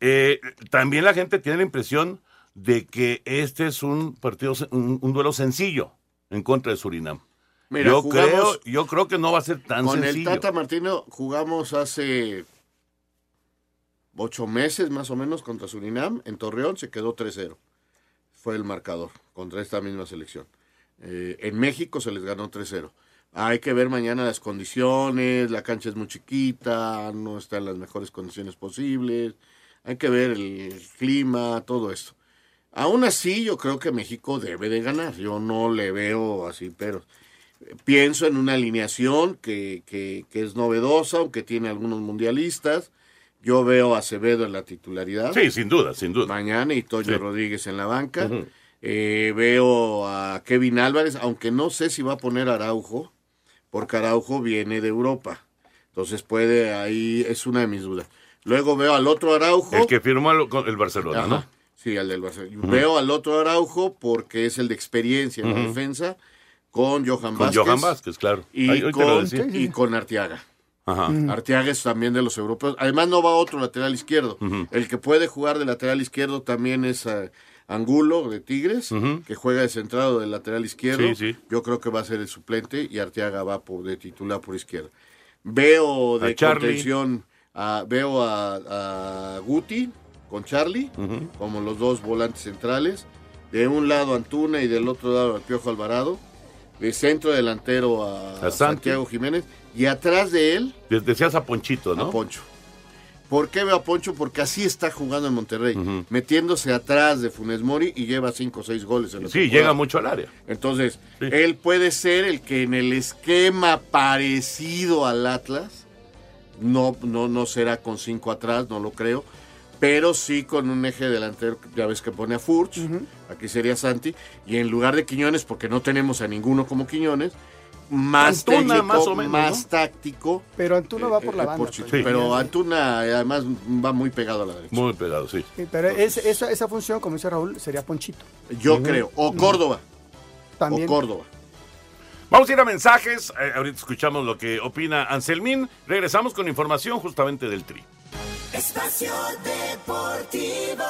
[SPEAKER 7] eh, también la gente tiene la impresión de que este es un partido, un, un duelo sencillo en contra de Surinam.
[SPEAKER 10] Mira,
[SPEAKER 7] yo, creo, yo creo que no va a ser tan
[SPEAKER 10] Con
[SPEAKER 7] sencillo.
[SPEAKER 10] el Tata Martino jugamos hace ocho meses más o menos contra Surinam. En Torreón se quedó 3-0. Fue el marcador contra esta misma selección. Eh, en México se les ganó 3-0. Hay que ver mañana las condiciones, la cancha es muy chiquita, no está en las mejores condiciones posibles, hay que ver el clima, todo esto. Aún así, yo creo que México debe de ganar, yo no le veo así, pero pienso en una alineación que, que, que es novedosa, aunque tiene algunos mundialistas. Yo veo a Acevedo en la titularidad.
[SPEAKER 7] Sí, sin duda, sin duda.
[SPEAKER 10] Mañana y Toño
[SPEAKER 7] Sí.
[SPEAKER 10] Rodríguez en la banca. Eh, veo a Kevin Álvarez, aunque no sé si va a poner Araujo, porque Araujo viene de Europa. Entonces puede, ahí es una de mis dudas. Luego veo al otro Araujo.
[SPEAKER 7] El que firmó el, con el Barcelona, ¿no?
[SPEAKER 10] Sí, al del Barcelona. Veo al otro Araujo porque es el de experiencia en la defensa con Johan
[SPEAKER 7] Con
[SPEAKER 10] Vázquez.
[SPEAKER 7] Johan Vázquez, claro.
[SPEAKER 10] Y, con, y con Arteaga.
[SPEAKER 7] Ajá.
[SPEAKER 10] Arteaga es también de los europeos. Además no va otro lateral izquierdo. El que puede jugar de lateral izquierdo también es eh, Angulo de Tigres, que juega de centrado del lateral izquierdo.
[SPEAKER 7] Sí, sí.
[SPEAKER 10] Yo creo que va a ser el suplente y Arteaga va por, de titular por izquierda. Veo
[SPEAKER 7] A
[SPEAKER 10] de contención, a- veo a, a Guti con Charlie, como los dos volantes centrales. De un lado Antuna y del otro lado al Piojo Alvarado. De centro delantero a,
[SPEAKER 7] A Santi.
[SPEAKER 10] Santiago Jiménez. Y atrás de él,
[SPEAKER 7] De- Decías a Ponchito, ¿no?
[SPEAKER 10] a Poncho. ¿Por qué veo a Poncho? Porque así está jugando en Monterrey, metiéndose atrás de Funes Mori y lleva 5 o 6 goles en la
[SPEAKER 7] Sí,
[SPEAKER 10] temporada.
[SPEAKER 7] llega mucho al área.
[SPEAKER 10] Entonces, él puede ser el que en el esquema parecido al Atlas, no, no, no será con 5 atrás, no lo creo, pero sí con un eje delantero, ya ves que pone a Furch, aquí sería Santi, y en lugar de Quiñones, porque no tenemos a ninguno como Quiñones, más
[SPEAKER 7] Antuna,
[SPEAKER 10] técnico,
[SPEAKER 7] más o menos,
[SPEAKER 10] más
[SPEAKER 7] ¿no?
[SPEAKER 10] táctico.
[SPEAKER 8] Pero Antuna va por la
[SPEAKER 10] eh,
[SPEAKER 8] banda.
[SPEAKER 10] sí,
[SPEAKER 8] Toño.
[SPEAKER 10] Pero Antuna eh, además va muy pegado a la derecha.
[SPEAKER 7] Muy pegado, sí.
[SPEAKER 8] Sí, pero es- esa, esa función, como dice Raúl, sería Ponchito.
[SPEAKER 10] Yo creo. O Córdoba.
[SPEAKER 8] También.
[SPEAKER 10] O Córdoba.
[SPEAKER 7] Vamos a ir a mensajes. Eh, ahorita escuchamos lo que opina Anselmín. Regresamos con información justamente del Tri.
[SPEAKER 12] Espacio Deportivo.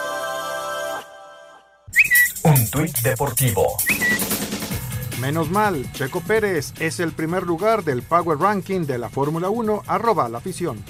[SPEAKER 9] Un tuit deportivo.
[SPEAKER 3] Menos mal, Checo Pérez es el primer lugar del Power Ranking de la Fórmula 1, arroba la afición.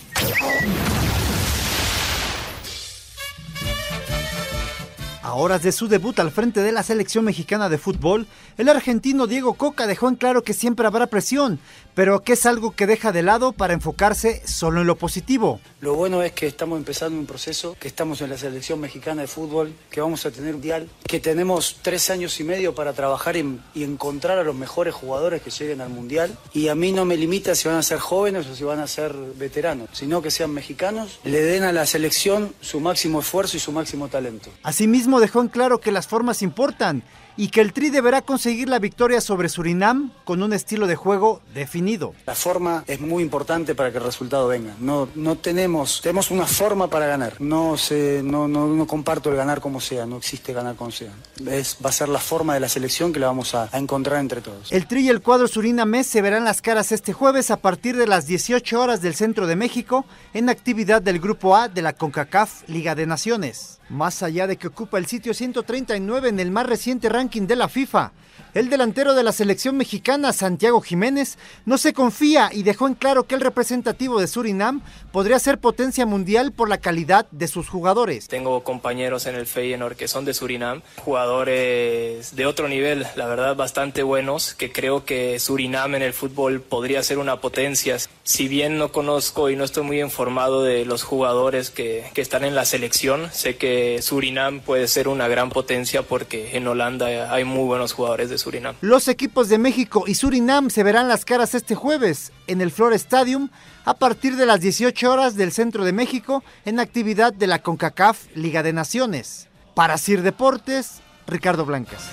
[SPEAKER 16] A horas de su debut al frente de la selección mexicana de fútbol, el argentino Diego Coca dejó en claro que siempre habrá presión, pero que es algo que deja de lado para enfocarse solo en lo positivo.
[SPEAKER 18] Lo bueno es que estamos empezando un proceso, que estamos en la selección mexicana de fútbol, que vamos a tener un mundial, que tenemos tres años y medio para trabajar en- y encontrar a los mejores jugadores que lleguen al mundial. Y a mí no me limita si van a ser jóvenes o si van a ser veteranos, sino que sean mexicanos, le den a la selección su máximo esfuerzo y su máximo talento.
[SPEAKER 16] Asimismo dejó en claro que las formas importan y que el Tri deberá conseguir la victoria sobre Surinam con un estilo de juego definido.
[SPEAKER 18] La forma es muy importante para que el resultado venga. No, no tenemos, tenemos una forma para ganar. No, no, no comparto el ganar como sea, no existe ganar como sea. Es, va a ser la forma de la selección que la vamos a, a encontrar entre todos.
[SPEAKER 16] El Tri y el cuadro surinamés se verán las caras este jueves a partir de las 18 horas del centro de México en actividad del Grupo A de la CONCACAF Liga de Naciones. Más allá de que ocupa el sitio 139 en el más reciente ranking de la FIFA, el delantero de la selección mexicana, Santiago Jiménez, no se confía y dejó en claro que el representativo de Surinam podría ser potencia mundial por la calidad de sus jugadores.
[SPEAKER 17] Tengo compañeros en el Feyenoord que son de Surinam, jugadores de otro nivel, la verdad bastante buenos, que creo que Surinam en el fútbol podría ser una potencia. Si bien no conozco y no estoy muy informado de los jugadores que, que están en la selección, sé que Surinam puede ser una gran potencia porque en Holanda hay muy buenos jugadores de Surinam.
[SPEAKER 16] Los equipos de México y Surinam se verán las caras este jueves en el Flor Stadium a partir de las 18 horas del centro de México en actividad de la CONCACAF Liga de Naciones. Para Sir Deportes, Ricardo Blancas.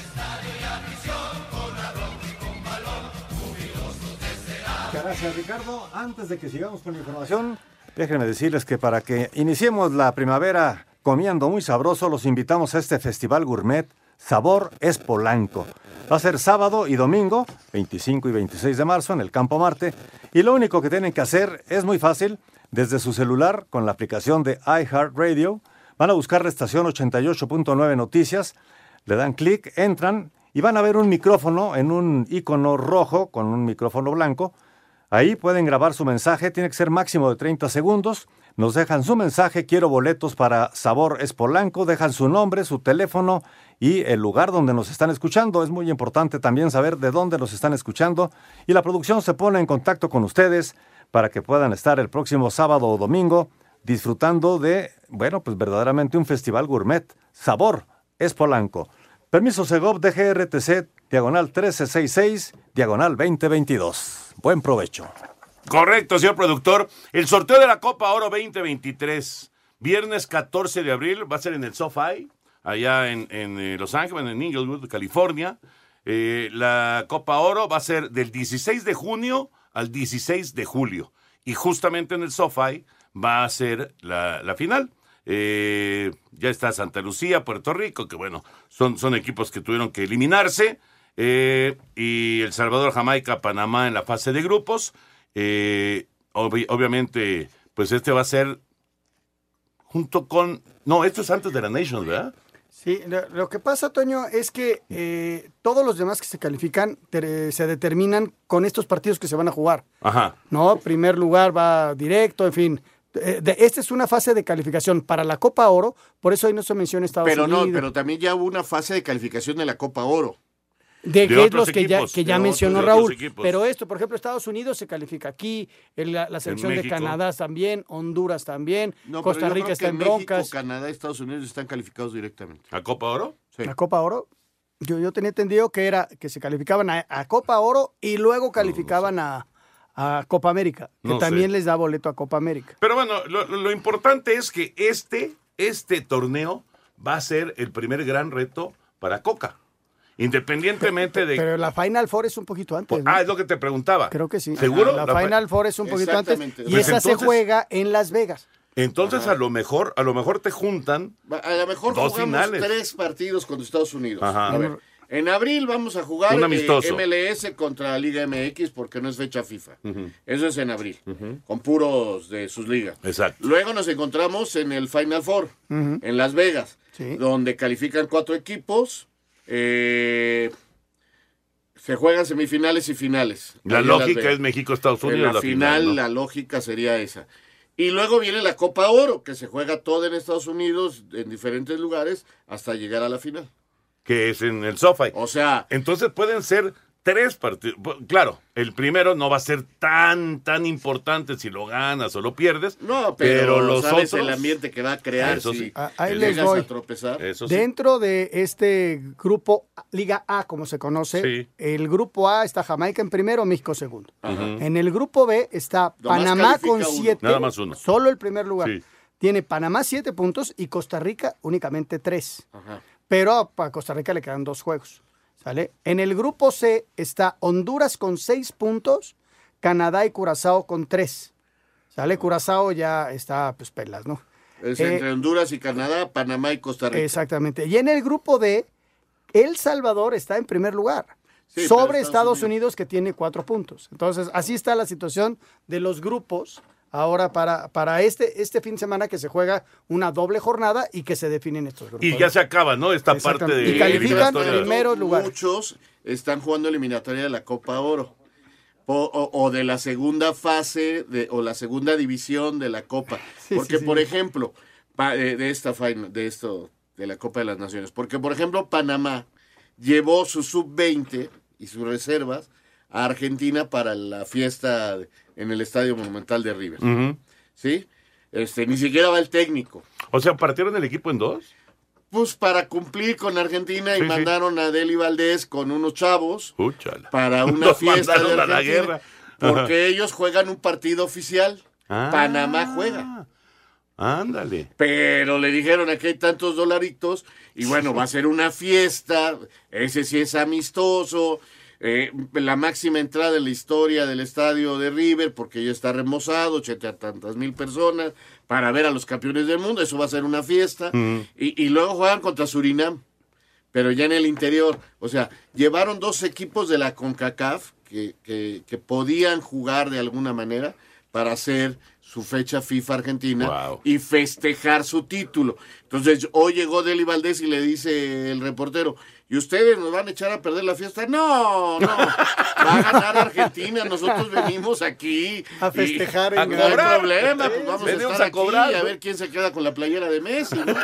[SPEAKER 19] Gracias, Ricardo. Antes de que sigamos con la información, déjenme decirles que para que iniciemos la primavera comiendo muy sabroso, los invitamos a este festival gourmet Sabor es Polanco. Va a ser sábado y domingo, 25 y 26 de marzo, en el Campo Marte. Y lo único que tienen que hacer es muy fácil. Desde su celular, con la aplicación de iHeartRadio, van a buscar la estación 88.9 Noticias, le dan clic, entran y van a ver un micrófono en un icono rojo con un micrófono blanco. Ahí pueden grabar su mensaje, tiene que ser máximo de 30 segundos. Nos dejan su mensaje, quiero boletos para Sabor Espolanco, dejan su nombre, su teléfono y el lugar donde nos están escuchando. Es muy importante también saber de dónde nos están escuchando y la producción se pone en contacto con ustedes para que puedan estar el próximo sábado o domingo disfrutando de, bueno, pues verdaderamente un festival gourmet. Sabor Espolanco. Permiso Segov DGRTC, diagonal 1366, diagonal 2022. Buen provecho.
[SPEAKER 7] Correcto, señor productor. El sorteo de la Copa Oro 2023, viernes 14 de abril, va a ser en el SoFi, allá en, eh, Los Ángeles, en Inglewood, California. Eh, la Copa Oro va a ser del 16 de junio al 16 de julio. Y justamente en el SoFi va a ser la, final. Eh, ya está Santa Lucía, Puerto Rico, que bueno, son, equipos que tuvieron que eliminarse. Y El Salvador, Jamaica, Panamá en la fase de grupos. Eh, obvi- obviamente, pues este va a ser junto con... No, esto es antes de la Nations, ¿verdad?
[SPEAKER 8] Sí, lo, lo que pasa, Toño, es que eh, todos los demás que se califican ter- se determinan con estos partidos que se van a jugar.
[SPEAKER 7] Ajá.
[SPEAKER 8] ¿no? Primer lugar va directo, en fin. Eh, de- esta es una fase de calificación para la Copa Oro, por eso ahí no se menciona Estados
[SPEAKER 10] Pero
[SPEAKER 8] Unidos.
[SPEAKER 10] no, pero también ya hubo una fase de calificación de la Copa Oro.
[SPEAKER 8] De,
[SPEAKER 10] otros
[SPEAKER 8] los que ya, que ya mencionó
[SPEAKER 10] otros-
[SPEAKER 8] Raúl. Pero esto, por ejemplo, Estados Unidos se califica aquí, el- la, la selección de. Canadá también, Honduras también,
[SPEAKER 10] No,
[SPEAKER 8] Costa Rica
[SPEAKER 10] creo
[SPEAKER 8] está
[SPEAKER 10] que
[SPEAKER 8] en
[SPEAKER 10] México,
[SPEAKER 8] broncas.
[SPEAKER 10] Canadá y Estados Unidos están calificados directamente.
[SPEAKER 7] ¿A Copa Oro?
[SPEAKER 10] Sí.
[SPEAKER 8] La Copa Oro, yo, yo tenía entendido que era que se calificaban a, a Copa Oro y luego calificaban a, a Copa América, que
[SPEAKER 7] No sé.
[SPEAKER 8] también les da boleto a Copa América.
[SPEAKER 7] Pero bueno, lo, lo- lo importante es que este, este torneo va a ser el primer gran reto para Coca. Independientemente de.
[SPEAKER 8] Pero la Final Four es un poquito antes. ¿no?
[SPEAKER 7] Ah, es lo que te preguntaba.
[SPEAKER 8] Creo que sí.
[SPEAKER 7] ¿Seguro?
[SPEAKER 8] La,
[SPEAKER 7] La
[SPEAKER 8] Final Four es un poquito antes.
[SPEAKER 10] Exactamente.
[SPEAKER 8] Y
[SPEAKER 7] Pues
[SPEAKER 8] esa se juega en Las Vegas.
[SPEAKER 7] Entonces, a lo mejor, a lo mejor te juntan.
[SPEAKER 10] A lo mejor
[SPEAKER 7] Dos
[SPEAKER 10] jugamos
[SPEAKER 7] finales.
[SPEAKER 10] tres partidos contra Estados Unidos.
[SPEAKER 7] Ajá.
[SPEAKER 10] A ver, en abril vamos a jugar
[SPEAKER 7] Un
[SPEAKER 10] eh,
[SPEAKER 7] amistoso.
[SPEAKER 10] MLS contra Liga MX porque no es fecha FIFA. Eso es en abril, con puros de sus ligas.
[SPEAKER 7] Exacto.
[SPEAKER 10] Luego nos encontramos en el Final Four, en Las Vegas, donde califican cuatro equipos. Eh, se juegan semifinales y finales.
[SPEAKER 7] La lógica es México-Estados
[SPEAKER 10] En
[SPEAKER 7] Unidos.
[SPEAKER 10] la, final,
[SPEAKER 7] ¿no?
[SPEAKER 10] la lógica sería esa. Y luego viene la Copa Oro, que se juega toda en Estados Unidos, en diferentes lugares, hasta llegar a la final.
[SPEAKER 7] Que es en el SoFi.
[SPEAKER 10] O sea.
[SPEAKER 7] Entonces pueden ser tres partidos. Claro, el primero no va a ser tan, tan importante si lo ganas o lo pierdes.
[SPEAKER 10] No, pero,
[SPEAKER 7] los
[SPEAKER 10] sabes
[SPEAKER 7] otros.
[SPEAKER 10] el ambiente que va a crear
[SPEAKER 7] Eso
[SPEAKER 10] si
[SPEAKER 7] sí.
[SPEAKER 8] Ah, ahí les
[SPEAKER 10] llegas
[SPEAKER 8] voy.
[SPEAKER 10] a tropezar.
[SPEAKER 7] Eso sí.
[SPEAKER 8] Dentro de este grupo Liga A, como se conoce,
[SPEAKER 7] Sí.
[SPEAKER 8] el grupo A está Jamaica en primero, México segundo.
[SPEAKER 7] Ajá.
[SPEAKER 8] En el grupo B está
[SPEAKER 7] Nomás
[SPEAKER 8] Panamá con
[SPEAKER 7] uno.
[SPEAKER 8] siete.
[SPEAKER 7] Nada más uno.
[SPEAKER 8] Solo el primer lugar.
[SPEAKER 7] Sí.
[SPEAKER 8] Tiene Panamá siete puntos y Costa Rica únicamente tres.
[SPEAKER 10] Ajá.
[SPEAKER 8] Pero a Costa Rica le quedan dos juegos. ¿Sale? En el grupo C está Honduras con seis puntos, Canadá y Curazao con tres. ¿Sale? Curazao ya está, pues, pelas, ¿no?
[SPEAKER 10] Es
[SPEAKER 8] Eh,
[SPEAKER 10] entre Honduras y Canadá, Panamá y Costa Rica.
[SPEAKER 8] Exactamente. Y en el grupo D, El Salvador está en primer lugar.
[SPEAKER 10] Sí,
[SPEAKER 8] sobre
[SPEAKER 10] Estados
[SPEAKER 8] Estados Unidos. que tiene cuatro puntos. Entonces, así está la situación de los grupos ahora para, para este, este fin de semana que se juega una doble jornada y que se definen estos grupos.
[SPEAKER 7] Y ya se acaba, ¿no? Esta parte de.
[SPEAKER 8] Y califican primeros lugares.
[SPEAKER 10] Muchos están jugando eliminatoria de la Copa Oro. O, o- o de la segunda fase de, o la segunda división de la Copa. [LAUGHS]
[SPEAKER 8] Sí,
[SPEAKER 10] Porque,
[SPEAKER 8] sí, sí.
[SPEAKER 10] por ejemplo, pa- eh, de esta final, de esto, de la Copa de las Naciones. Porque, por ejemplo, Panamá llevó su sub-20 y sus reservas a Argentina para la fiesta en el Estadio Monumental de River. ¿Sí? Este, ni siquiera va el técnico.
[SPEAKER 7] O sea, partieron el equipo en dos.
[SPEAKER 10] Pues para cumplir con Argentina y
[SPEAKER 7] sí.
[SPEAKER 10] mandaron a Deli Valdés con unos chavos para [LAUGHS] una fiesta de
[SPEAKER 7] a la guerra.
[SPEAKER 10] porque ellos juegan un partido oficial.
[SPEAKER 7] Ah.
[SPEAKER 10] Panamá juega.
[SPEAKER 7] Ándale.
[SPEAKER 10] Pero le dijeron aquí hay tantos dolaritos y bueno, [LAUGHS] va a ser una fiesta, ese sí es amistoso, eh, la máxima entrada en la historia del estadio de River porque ya está remozado, ochenta tantas mil personas para ver a los campeones del mundo, eso va a ser una fiesta. Y, y luego juegan contra Surinam, pero ya en el interior, o sea, llevaron dos equipos de la CONCACAF que, que, que podían jugar de alguna manera para hacer su fecha FIFA Argentina y festejar su título. Entonces, hoy llegó Deli Valdés y le dice el reportero, ¿y ustedes nos van a echar a perder la fiesta? No, no, va a ganar Argentina, nosotros venimos aquí
[SPEAKER 8] A
[SPEAKER 10] y-
[SPEAKER 8] festejar
[SPEAKER 10] a
[SPEAKER 8] en
[SPEAKER 10] cobrar.
[SPEAKER 8] grande.
[SPEAKER 10] problema, pues vamos a estar
[SPEAKER 7] a
[SPEAKER 10] aquí
[SPEAKER 7] cobrar,
[SPEAKER 10] a
[SPEAKER 7] ¿no?
[SPEAKER 10] ver quién se queda con la playera de Messi. ¿no?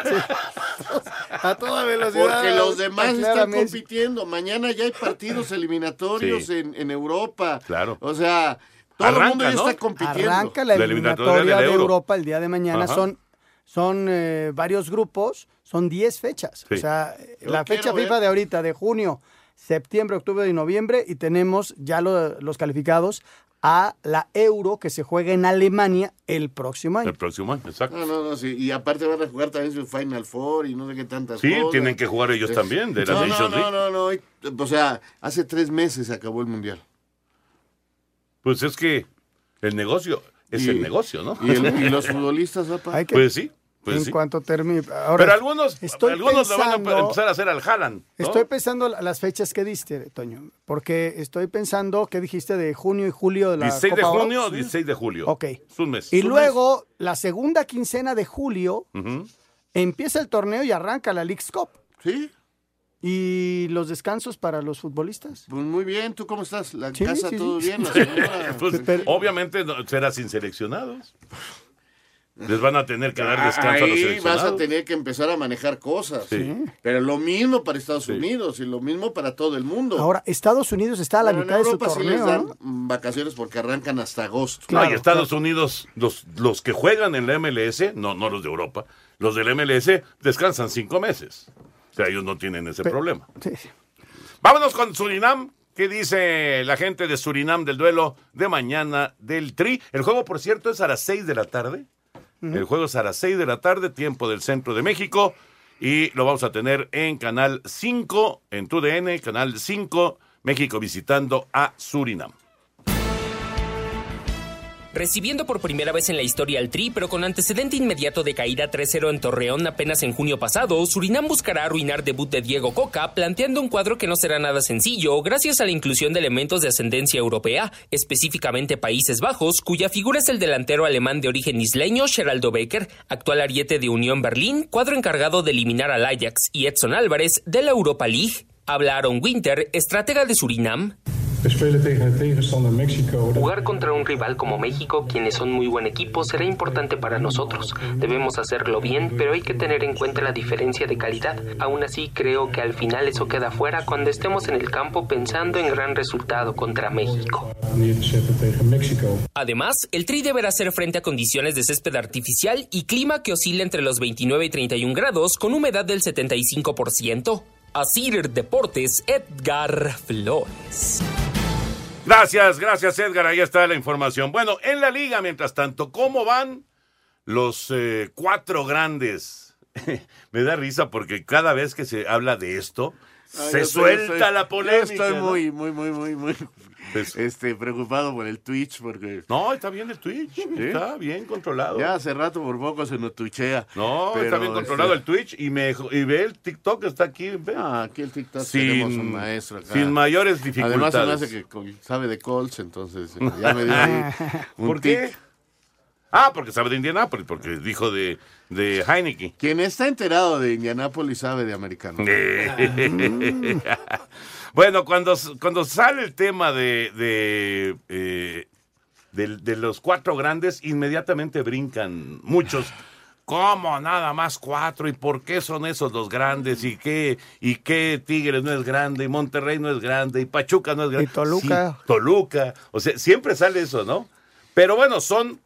[SPEAKER 8] A toda velocidad.
[SPEAKER 10] Porque los demás están
[SPEAKER 8] Messi.
[SPEAKER 10] compitiendo. Mañana ya hay partidos eliminatorios
[SPEAKER 7] Sí.
[SPEAKER 10] en, en Europa.
[SPEAKER 7] Claro.
[SPEAKER 10] O sea, todo el mundo ya
[SPEAKER 7] ¿no?
[SPEAKER 10] está compitiendo.
[SPEAKER 8] Arranca la
[SPEAKER 7] La
[SPEAKER 8] eliminatoria, de
[SPEAKER 7] Euro.
[SPEAKER 8] Europa el día de mañana.
[SPEAKER 7] Ajá.
[SPEAKER 8] Son, son eh, varios grupos, son 10 fechas.
[SPEAKER 7] Sí.
[SPEAKER 8] O sea,
[SPEAKER 10] Yo
[SPEAKER 8] la fecha
[SPEAKER 10] ver.
[SPEAKER 8] FIFA de ahorita, de junio, septiembre, octubre y noviembre, y tenemos ya lo- los calificados a la Euro que se juega en Alemania el próximo año.
[SPEAKER 7] El próximo año, exacto.
[SPEAKER 10] No, no, no, sí. Y aparte van a jugar también su Final Four y no sé qué tantas
[SPEAKER 7] Sí,
[SPEAKER 10] cosas.
[SPEAKER 7] tienen que jugar ellos
[SPEAKER 10] Es-
[SPEAKER 7] también, de la
[SPEAKER 10] no,
[SPEAKER 7] Nations
[SPEAKER 10] no,
[SPEAKER 7] League.
[SPEAKER 10] no, no, no. O sea, hace tres meses se acabó el Mundial.
[SPEAKER 7] Pues es que el negocio es
[SPEAKER 10] Y-
[SPEAKER 7] el negocio, ¿no?
[SPEAKER 10] Y, el- y los futbolistas?
[SPEAKER 8] Hay que-
[SPEAKER 7] Pues sí, pues
[SPEAKER 8] en
[SPEAKER 7] sí.
[SPEAKER 8] cuanto termine. Ahora,
[SPEAKER 7] Pero algunos,
[SPEAKER 8] estoy
[SPEAKER 7] algunos le van a
[SPEAKER 8] pensando-
[SPEAKER 7] empezar a hacer al Haaland. ¿no?
[SPEAKER 8] Estoy pensando la- las fechas que diste, Toño, porque estoy pensando, ¿qué dijiste de junio y julio de la
[SPEAKER 7] 16 de
[SPEAKER 8] Copa
[SPEAKER 7] junio o 16 de julio.
[SPEAKER 8] Ok.
[SPEAKER 7] Es un mes.
[SPEAKER 8] Y
[SPEAKER 7] un
[SPEAKER 8] luego, la segunda quincena de julio, empieza el torneo y arranca la League's Cup.
[SPEAKER 10] Sí.
[SPEAKER 8] ¿Y los descansos para los futbolistas?
[SPEAKER 10] Pues muy bien, ¿tú cómo estás? ¿La
[SPEAKER 8] Sí,
[SPEAKER 10] casa
[SPEAKER 8] sí,
[SPEAKER 10] todo
[SPEAKER 8] sí.
[SPEAKER 10] bien? ¿La? [LAUGHS]
[SPEAKER 7] Pues, obviamente no- será sin seleccionados. Les van a tener que dar descanso a los
[SPEAKER 10] Ahí vas a tener que empezar a manejar cosas.
[SPEAKER 7] Sí.
[SPEAKER 10] Pero lo mismo para Estados Unidos y lo mismo para todo el mundo.
[SPEAKER 8] Ahora, Estados Unidos está a la
[SPEAKER 10] Pero en
[SPEAKER 8] mitad de su
[SPEAKER 10] Europa sí les
[SPEAKER 8] torneo.
[SPEAKER 10] dan
[SPEAKER 8] ¿no?
[SPEAKER 10] mm, vacaciones porque arrancan hasta agosto.
[SPEAKER 7] No, y Estados Unidos, los, los que juegan en la MLS, no, no los de Europa, los del MLS descansan cinco meses. O sea, ellos no tienen ese problema.
[SPEAKER 8] Sí, sí.
[SPEAKER 7] Vámonos con Surinam. ¿Qué dice la gente de Surinam del duelo de mañana del Tri? El juego, por cierto, es a las 6 de la tarde. El juego es a las 6 de la tarde, tiempo del centro de México. y lo vamos a tener en Canal 5, en TUDN, Canal 5, México visitando a Surinam.
[SPEAKER 20] Recibiendo por primera vez en la historia al Tri, pero con antecedente inmediato de caída 3-0 en Torreón apenas en junio pasado, Surinam buscará arruinar debut de Diego Coca, planteando un cuadro que no será nada sencillo, gracias a la inclusión de elementos de ascendencia europea, específicamente Países Bajos, cuya figura es el delantero alemán de origen isleño Geraldo Becker, actual ariete de Unión Berlín, cuadro encargado de eliminar al Ajax y Edson Álvarez de la Europa League. Habla Aaron Winter, estratega de Surinam. Jugar contra un rival como México, quienes son muy buen equipo, será importante para nosotros. Debemos hacerlo bien, pero hay que tener en cuenta la diferencia de calidad. Aún así, creo que al final eso queda fuera cuando estemos en el campo pensando en gran resultado contra México. Además, el Tri deberá hacer frente a condiciones de césped artificial y clima que oscila entre los 29 y 31 grados con humedad del 75%. Asir Deportes, Edgar Flores.
[SPEAKER 7] Gracias, gracias Edgar, ahí está la información. Bueno, en la liga, mientras tanto, ¿cómo van los eh, cuatro grandes? [LAUGHS] Me da risa porque cada vez que se habla de esto,
[SPEAKER 10] Ay,
[SPEAKER 7] se suelta la
[SPEAKER 10] yo
[SPEAKER 7] polémica.
[SPEAKER 10] Estoy
[SPEAKER 7] ¿no?
[SPEAKER 10] muy, muy, muy, muy, este, preocupado por el Twitch porque...
[SPEAKER 7] No, está bien el Twitch, está bien controlado.
[SPEAKER 10] Ya hace rato por poco se nos tuichea.
[SPEAKER 7] No,
[SPEAKER 10] pero,
[SPEAKER 7] está bien controlado
[SPEAKER 10] este,
[SPEAKER 7] el Twitch y, me, y ve el TikTok, está aquí. Ve.
[SPEAKER 10] Ah, aquí el TikTok
[SPEAKER 7] Sin-
[SPEAKER 10] tenemos un maestro acá.
[SPEAKER 7] sin mayores
[SPEAKER 10] Además se me
[SPEAKER 7] dificultades.
[SPEAKER 10] hace que sabe de Colts, entonces eh, ya me dio ahí [LAUGHS] un
[SPEAKER 7] ¿Por qué? Ah, porque sabe de Indianápolis, porque dijo de, de Heineken.
[SPEAKER 10] Quien está enterado de Indianápolis sabe de americano. [LAUGHS]
[SPEAKER 7] bueno, cuando, cuando sale el tema de, de, eh, de, de los cuatro grandes, inmediatamente brincan muchos. ¿Cómo nada más cuatro? ¿Y por qué son esos los grandes? ¿Y qué, y qué Tigres no es grande? ¿Y Monterrey no es grande? ¿Y Pachuca no es grande?
[SPEAKER 8] Y Toluca.
[SPEAKER 7] Sí, Toluca. O sea, siempre sale eso, ¿no? Pero bueno, son,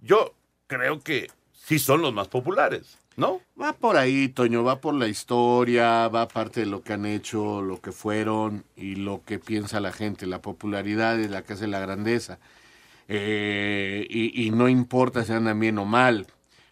[SPEAKER 7] yo creo que sí son los más populares, ¿no?
[SPEAKER 10] Va por ahí, Toño, va por la historia, va parte de lo que han hecho, lo que fueron y lo que piensa la gente. La popularidad es la que hace la grandeza. Eh, y, y no importa si andan bien o mal.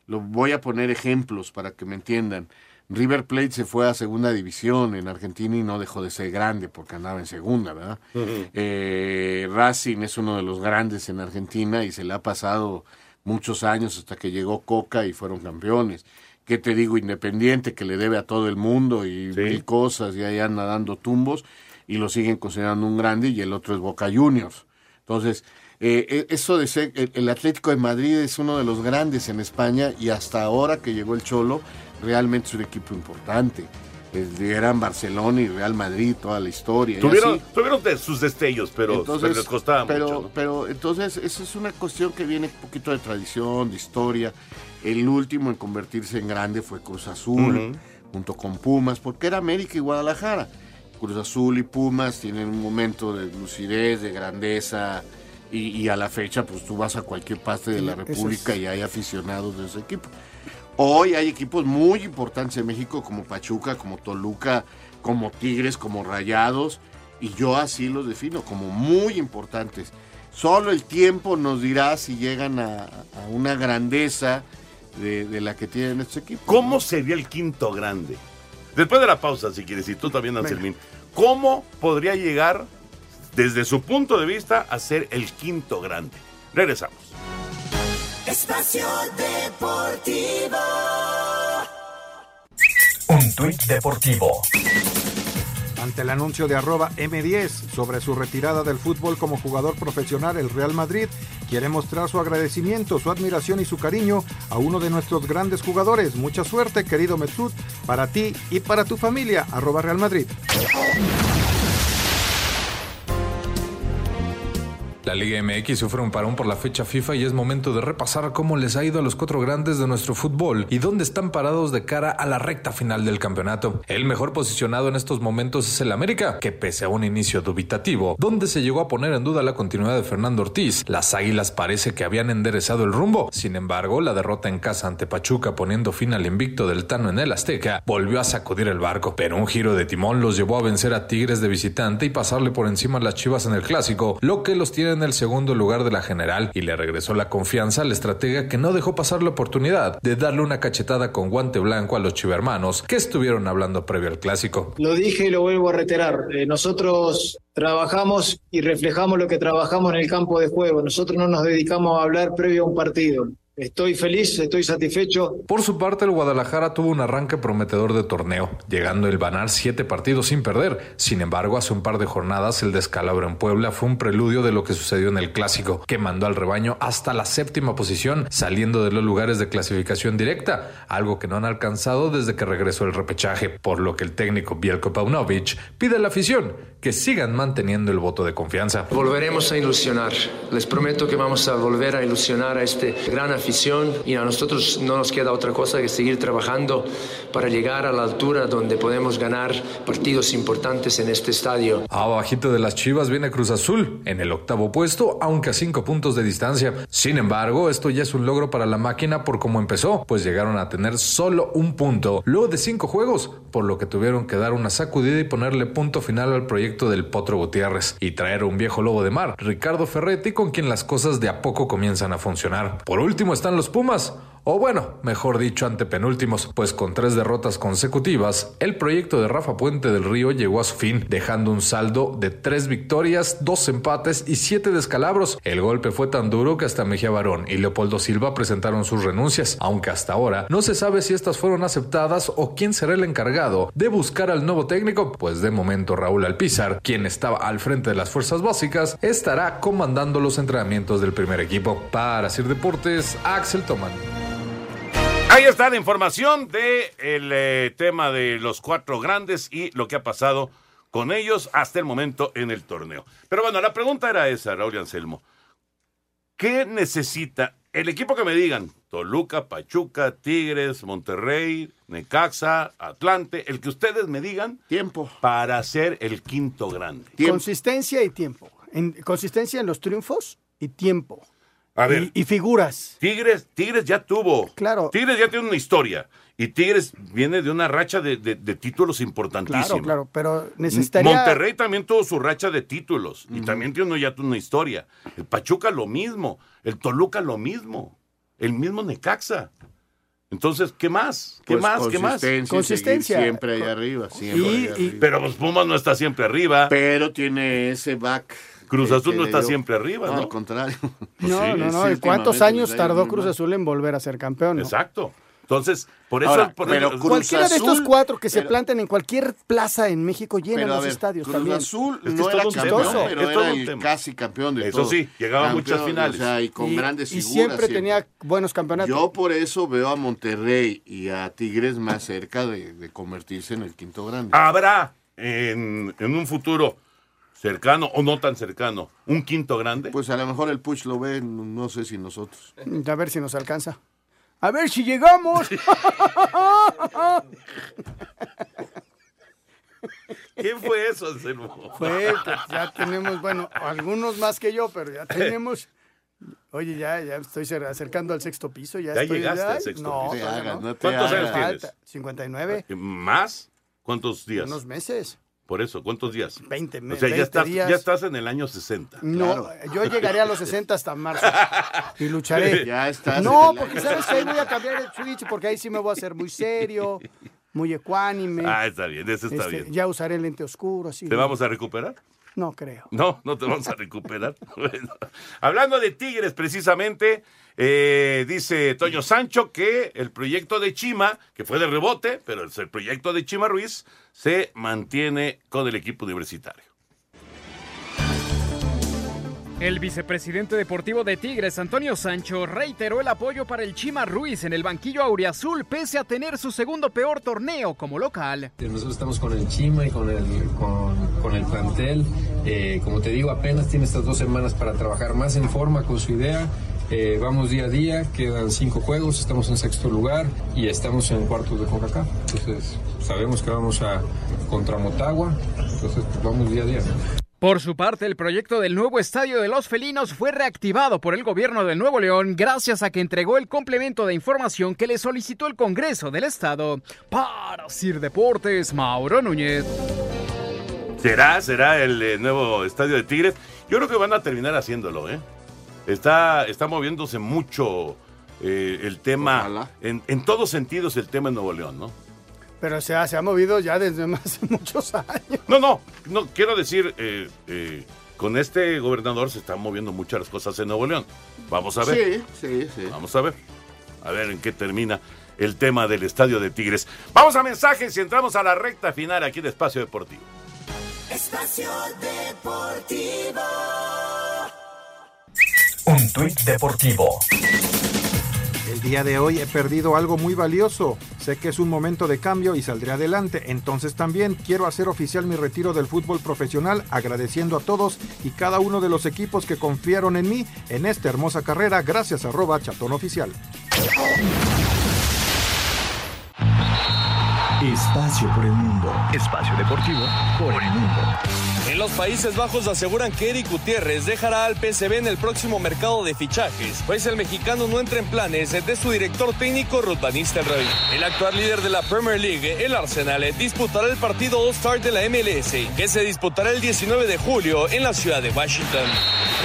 [SPEAKER 10] Lo, voy a poner ejemplos para que me entiendan. River Plate se fue a segunda división en Argentina y no dejó de ser grande porque andaba en segunda, ¿verdad? Eh, Racing es uno de los grandes en Argentina y se le ha pasado muchos años hasta que llegó Coca y fueron campeones. ¿Qué te digo? Independiente que le debe a todo el mundo y mil cosas y ahí anda dando tumbos y lo siguen considerando un grande y el otro es Boca Juniors. Entonces, eh, eh, eso de ser, el, el Atlético de Madrid es uno de los grandes en España y hasta ahora que llegó el Cholo, realmente es un equipo importante. Eran Barcelona y Real Madrid, toda la historia. y
[SPEAKER 7] Tuvieron,
[SPEAKER 10] así.
[SPEAKER 7] tuvieron de sus destellos, pero, pero les costaba
[SPEAKER 10] pero,
[SPEAKER 7] mucho. ¿no?
[SPEAKER 10] Pero entonces, eso es una cuestión que viene un poquito de tradición, de historia. El último en convertirse en grande fue Cruz Azul, junto con Pumas, porque era América y Guadalajara. Cruz Azul y Pumas tienen un momento de lucidez, de grandeza, y, y a la fecha, pues tú vas a cualquier parte de la
[SPEAKER 8] es-
[SPEAKER 10] República y hay aficionados de ese equipo. Hoy hay equipos muy importantes en México, como Pachuca, como Toluca, como Tigres, como Rayados, y yo así los defino, como muy importantes. Solo el tiempo nos dirá si llegan a, a una grandeza de, de la que tienen estos equipos.
[SPEAKER 7] ¿Cómo sería el quinto grande? Después de la pausa, si quieres, y tú también, Anselmín, ¿cómo podría llegar, desde su punto de vista, a ser el quinto grande? Regresamos.
[SPEAKER 12] Espacio Deportivo.
[SPEAKER 9] Un tuit deportivo.
[SPEAKER 3] Ante el anuncio de arroba M10 sobre su retirada del fútbol como jugador profesional, el Real Madrid quiere mostrar su agradecimiento, su admiración y su cariño a uno de nuestros grandes jugadores. Mucha suerte, querido Mesut, para ti y para tu familia. Arroba Real Madrid.
[SPEAKER 15] La Liga MX sufre un parón por la fecha FIFA y es momento de repasar cómo les ha ido a los cuatro grandes de nuestro fútbol y dónde están parados de cara a la recta final del campeonato. El mejor posicionado en estos momentos es el América, que pese a un inicio dubitativo, donde se llegó a poner en duda la continuidad de Fernando Ortiz, las Águilas parece que habían enderezado el rumbo. Sin embargo, la derrota en casa ante Pachuca poniendo fin al invicto del Tano en el Azteca volvió a sacudir el barco, pero un giro de timón los llevó a vencer a Tigres de visitante y pasarle por encima a las Chivas en el clásico, lo que los tiene en el segundo lugar de la general y le regresó la confianza al estratega que no dejó pasar la oportunidad de darle una cachetada con guante blanco a los chivermanos que estuvieron hablando previo al clásico.
[SPEAKER 21] Lo dije y lo vuelvo a reiterar. Eh, nosotros trabajamos y reflejamos lo que trabajamos en el campo de juego. Nosotros no nos dedicamos a hablar previo a un partido. Estoy feliz, estoy satisfecho.
[SPEAKER 15] Por su parte, el Guadalajara tuvo un arranque prometedor de torneo, llegando el banar siete partidos sin perder. Sin embargo, hace un par de jornadas el descalabro en Puebla fue un preludio de lo que sucedió en el clásico, que mandó al rebaño hasta la séptima posición, saliendo de los lugares de clasificación directa, algo que no han alcanzado desde que regresó el repechaje, por lo que el técnico Bielko Paunovic pide a la afición que sigan manteniendo el voto de confianza.
[SPEAKER 22] Volveremos a ilusionar. Les prometo que vamos a volver a ilusionar a este gran afición y a nosotros no nos queda otra cosa que seguir trabajando para llegar a la altura donde podemos ganar partidos importantes en este estadio.
[SPEAKER 15] Abajito de las Chivas viene Cruz Azul en el octavo puesto, aunque a cinco puntos de distancia. Sin embargo, esto ya es un logro para la máquina por cómo empezó, pues llegaron a tener solo un punto, luego de cinco juegos, por lo que tuvieron que dar una sacudida y ponerle punto final al proyecto del Potro Gutiérrez y traer a un viejo lobo de mar, Ricardo Ferretti, con quien las cosas de a poco comienzan a funcionar. Por último están los Pumas, o bueno, mejor dicho, antepenúltimos, pues con tres derrotas consecutivas, el proyecto de Rafa Puente del Río llegó a su fin, dejando un saldo de tres victorias, dos empates y siete descalabros. El golpe fue tan duro que hasta Mejía Barón y Leopoldo Silva presentaron sus renuncias, aunque hasta ahora no se sabe si estas fueron aceptadas o quién será el encargado de buscar al nuevo técnico, pues de momento Raúl Alpizar, quien estaba al frente de las fuerzas básicas, estará comandando los entrenamientos del primer equipo. Para Sir Deportes, Axel Toman.
[SPEAKER 7] Ahí está la información del eh, tema de los cuatro grandes y lo que ha pasado con ellos hasta el momento en el torneo. Pero bueno, la pregunta era esa, Raúl y Anselmo. ¿Qué necesita el equipo que me digan? Toluca, Pachuca, Tigres, Monterrey, Necaxa, Atlante, el que ustedes me digan.
[SPEAKER 10] Tiempo.
[SPEAKER 7] Para ser el quinto grande.
[SPEAKER 8] Consistencia y tiempo. En, consistencia en los triunfos y tiempo.
[SPEAKER 7] A ver.
[SPEAKER 8] Y, y figuras.
[SPEAKER 7] Tigres, Tigres ya tuvo.
[SPEAKER 8] Claro.
[SPEAKER 7] Tigres ya tiene una historia. Y Tigres viene de una racha de, de- de títulos importantísimos.
[SPEAKER 8] Claro, claro, pero necesitaría...
[SPEAKER 7] Monterrey también tuvo su racha de títulos. Y también tiene ya una historia. El Pachuca lo mismo. El Toluca lo mismo. El mismo Necaxa. Entonces, ¿qué más? ¿Qué
[SPEAKER 10] Pues
[SPEAKER 7] más? ¿Qué más?
[SPEAKER 10] consistencia siempre ahí arriba, siempre ahí arriba.
[SPEAKER 7] Pero pues Pumas no está siempre arriba.
[SPEAKER 10] Pero tiene ese back.
[SPEAKER 7] Cruz Azul no está
[SPEAKER 10] dio-
[SPEAKER 7] siempre arriba, ¿no?
[SPEAKER 10] al contrario. [LAUGHS]
[SPEAKER 8] No,
[SPEAKER 7] Sí,
[SPEAKER 8] no, no.
[SPEAKER 7] sí,
[SPEAKER 8] ¿y ¿Cuántos
[SPEAKER 7] últimamente
[SPEAKER 8] años tardó Cruz. Azul en volver a ser campeón? no?
[SPEAKER 7] Exacto. Entonces, por eso...
[SPEAKER 10] Ahora,
[SPEAKER 7] por
[SPEAKER 10] pero Cruz
[SPEAKER 8] Cualquiera de estos cuatro que se planten en cualquier plaza en México llenan
[SPEAKER 10] Pero, a
[SPEAKER 8] los
[SPEAKER 10] ver,
[SPEAKER 8] estadios
[SPEAKER 10] Cruz
[SPEAKER 8] también.
[SPEAKER 10] Azul
[SPEAKER 8] Es que
[SPEAKER 10] no
[SPEAKER 8] es
[SPEAKER 10] era campeón,
[SPEAKER 8] chistoso.
[SPEAKER 10] pero
[SPEAKER 8] Es
[SPEAKER 10] era el casi campeón de
[SPEAKER 7] Eso
[SPEAKER 10] todo.
[SPEAKER 7] sí, llegaba a muchas finales.
[SPEAKER 10] O sea, y con
[SPEAKER 8] Y-
[SPEAKER 10] grandes
[SPEAKER 8] y
[SPEAKER 10] figuras.
[SPEAKER 8] siempre tenía buenos campeonatos.
[SPEAKER 10] Yo por eso veo a Monterrey y a Tigres más cerca de, de convertirse en el quinto grande.
[SPEAKER 7] ¿Habrá en, en un futuro cercano o no tan cercano un quinto grande?
[SPEAKER 10] Pues a lo mejor el Puch lo ve, no no sé si nosotros.
[SPEAKER 8] A ver si nos alcanza. A ver si llegamos. [LAUGHS]
[SPEAKER 7] ¿Qué fue eso, Anselmo?
[SPEAKER 8] Fue que ya tenemos, bueno, algunos más que yo, pero ya tenemos. Oye, ya, ya estoy cer- acercando al sexto piso. Ya,
[SPEAKER 7] Ya
[SPEAKER 8] estoy,
[SPEAKER 7] llegaste al sexto
[SPEAKER 8] no,
[SPEAKER 7] piso.
[SPEAKER 10] hagas,
[SPEAKER 8] no.
[SPEAKER 10] no te
[SPEAKER 7] ¿Cuántos
[SPEAKER 10] hagas.
[SPEAKER 7] años tienes?
[SPEAKER 8] Falta, 59.
[SPEAKER 7] ¿Más? ¿Cuántos días?
[SPEAKER 8] Unos meses.
[SPEAKER 7] Por eso, ¿cuántos días?
[SPEAKER 8] 20
[SPEAKER 7] O
[SPEAKER 8] meses.
[SPEAKER 7] sea, ya estás, ya estás en el año 60.
[SPEAKER 8] No, yo llegaré a los 60 hasta marzo y lucharé. [LAUGHS]
[SPEAKER 10] Ya estás
[SPEAKER 8] No, porque sabes que ahí voy a cambiar el switch porque ahí sí me voy a hacer muy serio, muy ecuánime.
[SPEAKER 7] Ah, está bien, eso está
[SPEAKER 8] Este,
[SPEAKER 7] bien.
[SPEAKER 8] Ya usaré el lente oscuro, así.
[SPEAKER 7] ¿Te vamos a recuperar?
[SPEAKER 8] No creo.
[SPEAKER 7] No, no te vamos a recuperar. [LAUGHS] Hablando de Tigres, precisamente, eh, dice Toño Sancho que el proyecto de Chima, que fue de rebote, pero el proyecto de Chima Ruiz, se mantiene con el equipo universitario.
[SPEAKER 13] El vicepresidente deportivo de Tigres, Antonio Sancho, reiteró el apoyo para el Chima Ruiz en el banquillo auriazul pese a tener su segundo peor torneo como local.
[SPEAKER 23] Nosotros estamos con el Chima y con el, con, el plantel. Eh, como te digo, apenas tiene estas dos semanas para trabajar más en forma con su idea. Eh, vamos día a día, quedan cinco juegos, estamos en sexto lugar y estamos en cuartos de CONCACAF. Entonces sabemos que vamos a contra Motagua, entonces pues, vamos día a día.
[SPEAKER 13] Por su parte, el proyecto del nuevo estadio de los felinos fue reactivado por el gobierno de Nuevo León gracias a que entregó el complemento de información que le solicitó el Congreso del Estado. Para Sir Deportes, Mauro Núñez.
[SPEAKER 7] ¿Será? ¿Será el eh, nuevo estadio de Tigres? Yo creo que van a terminar haciéndolo, ¿eh? Está, está moviéndose mucho eh, el tema, en, en todos sentidos el tema en Nuevo León, ¿no?
[SPEAKER 8] Pero se ha, se ha movido ya desde [LAUGHS] más de muchos años.
[SPEAKER 7] No, no, no, quiero decir, eh, eh, con este gobernador se están moviendo muchas cosas en Nuevo León. Vamos a ver.
[SPEAKER 10] Sí, sí, sí.
[SPEAKER 7] Vamos a ver. A ver en qué termina el tema del estadio de Tigres. Vamos a mensajes y entramos a la recta final aquí de Espacio Deportivo.
[SPEAKER 12] Espacio Deportivo.
[SPEAKER 9] Un tuit deportivo.
[SPEAKER 3] El día de hoy he perdido algo muy valioso. Sé que es un momento de cambio y saldré adelante. Entonces también quiero hacer oficial mi retiro del fútbol profesional agradeciendo a todos y cada uno de los equipos que confiaron en mí en esta hermosa carrera. Gracias arroba chatón oficial.
[SPEAKER 9] Espacio por el mundo. Espacio deportivo por el mundo.
[SPEAKER 24] Los Países Bajos aseguran que Eric Gutiérrez dejará al PSV en el próximo mercado de fichajes, pues el mexicano no entra en planes de su director técnico Ruth Van Nistelrooy. El actual líder de la Premier League, el Arsenal, disputará el partido All-Star de la MLS, que se disputará el 19 de julio en la ciudad de Washington.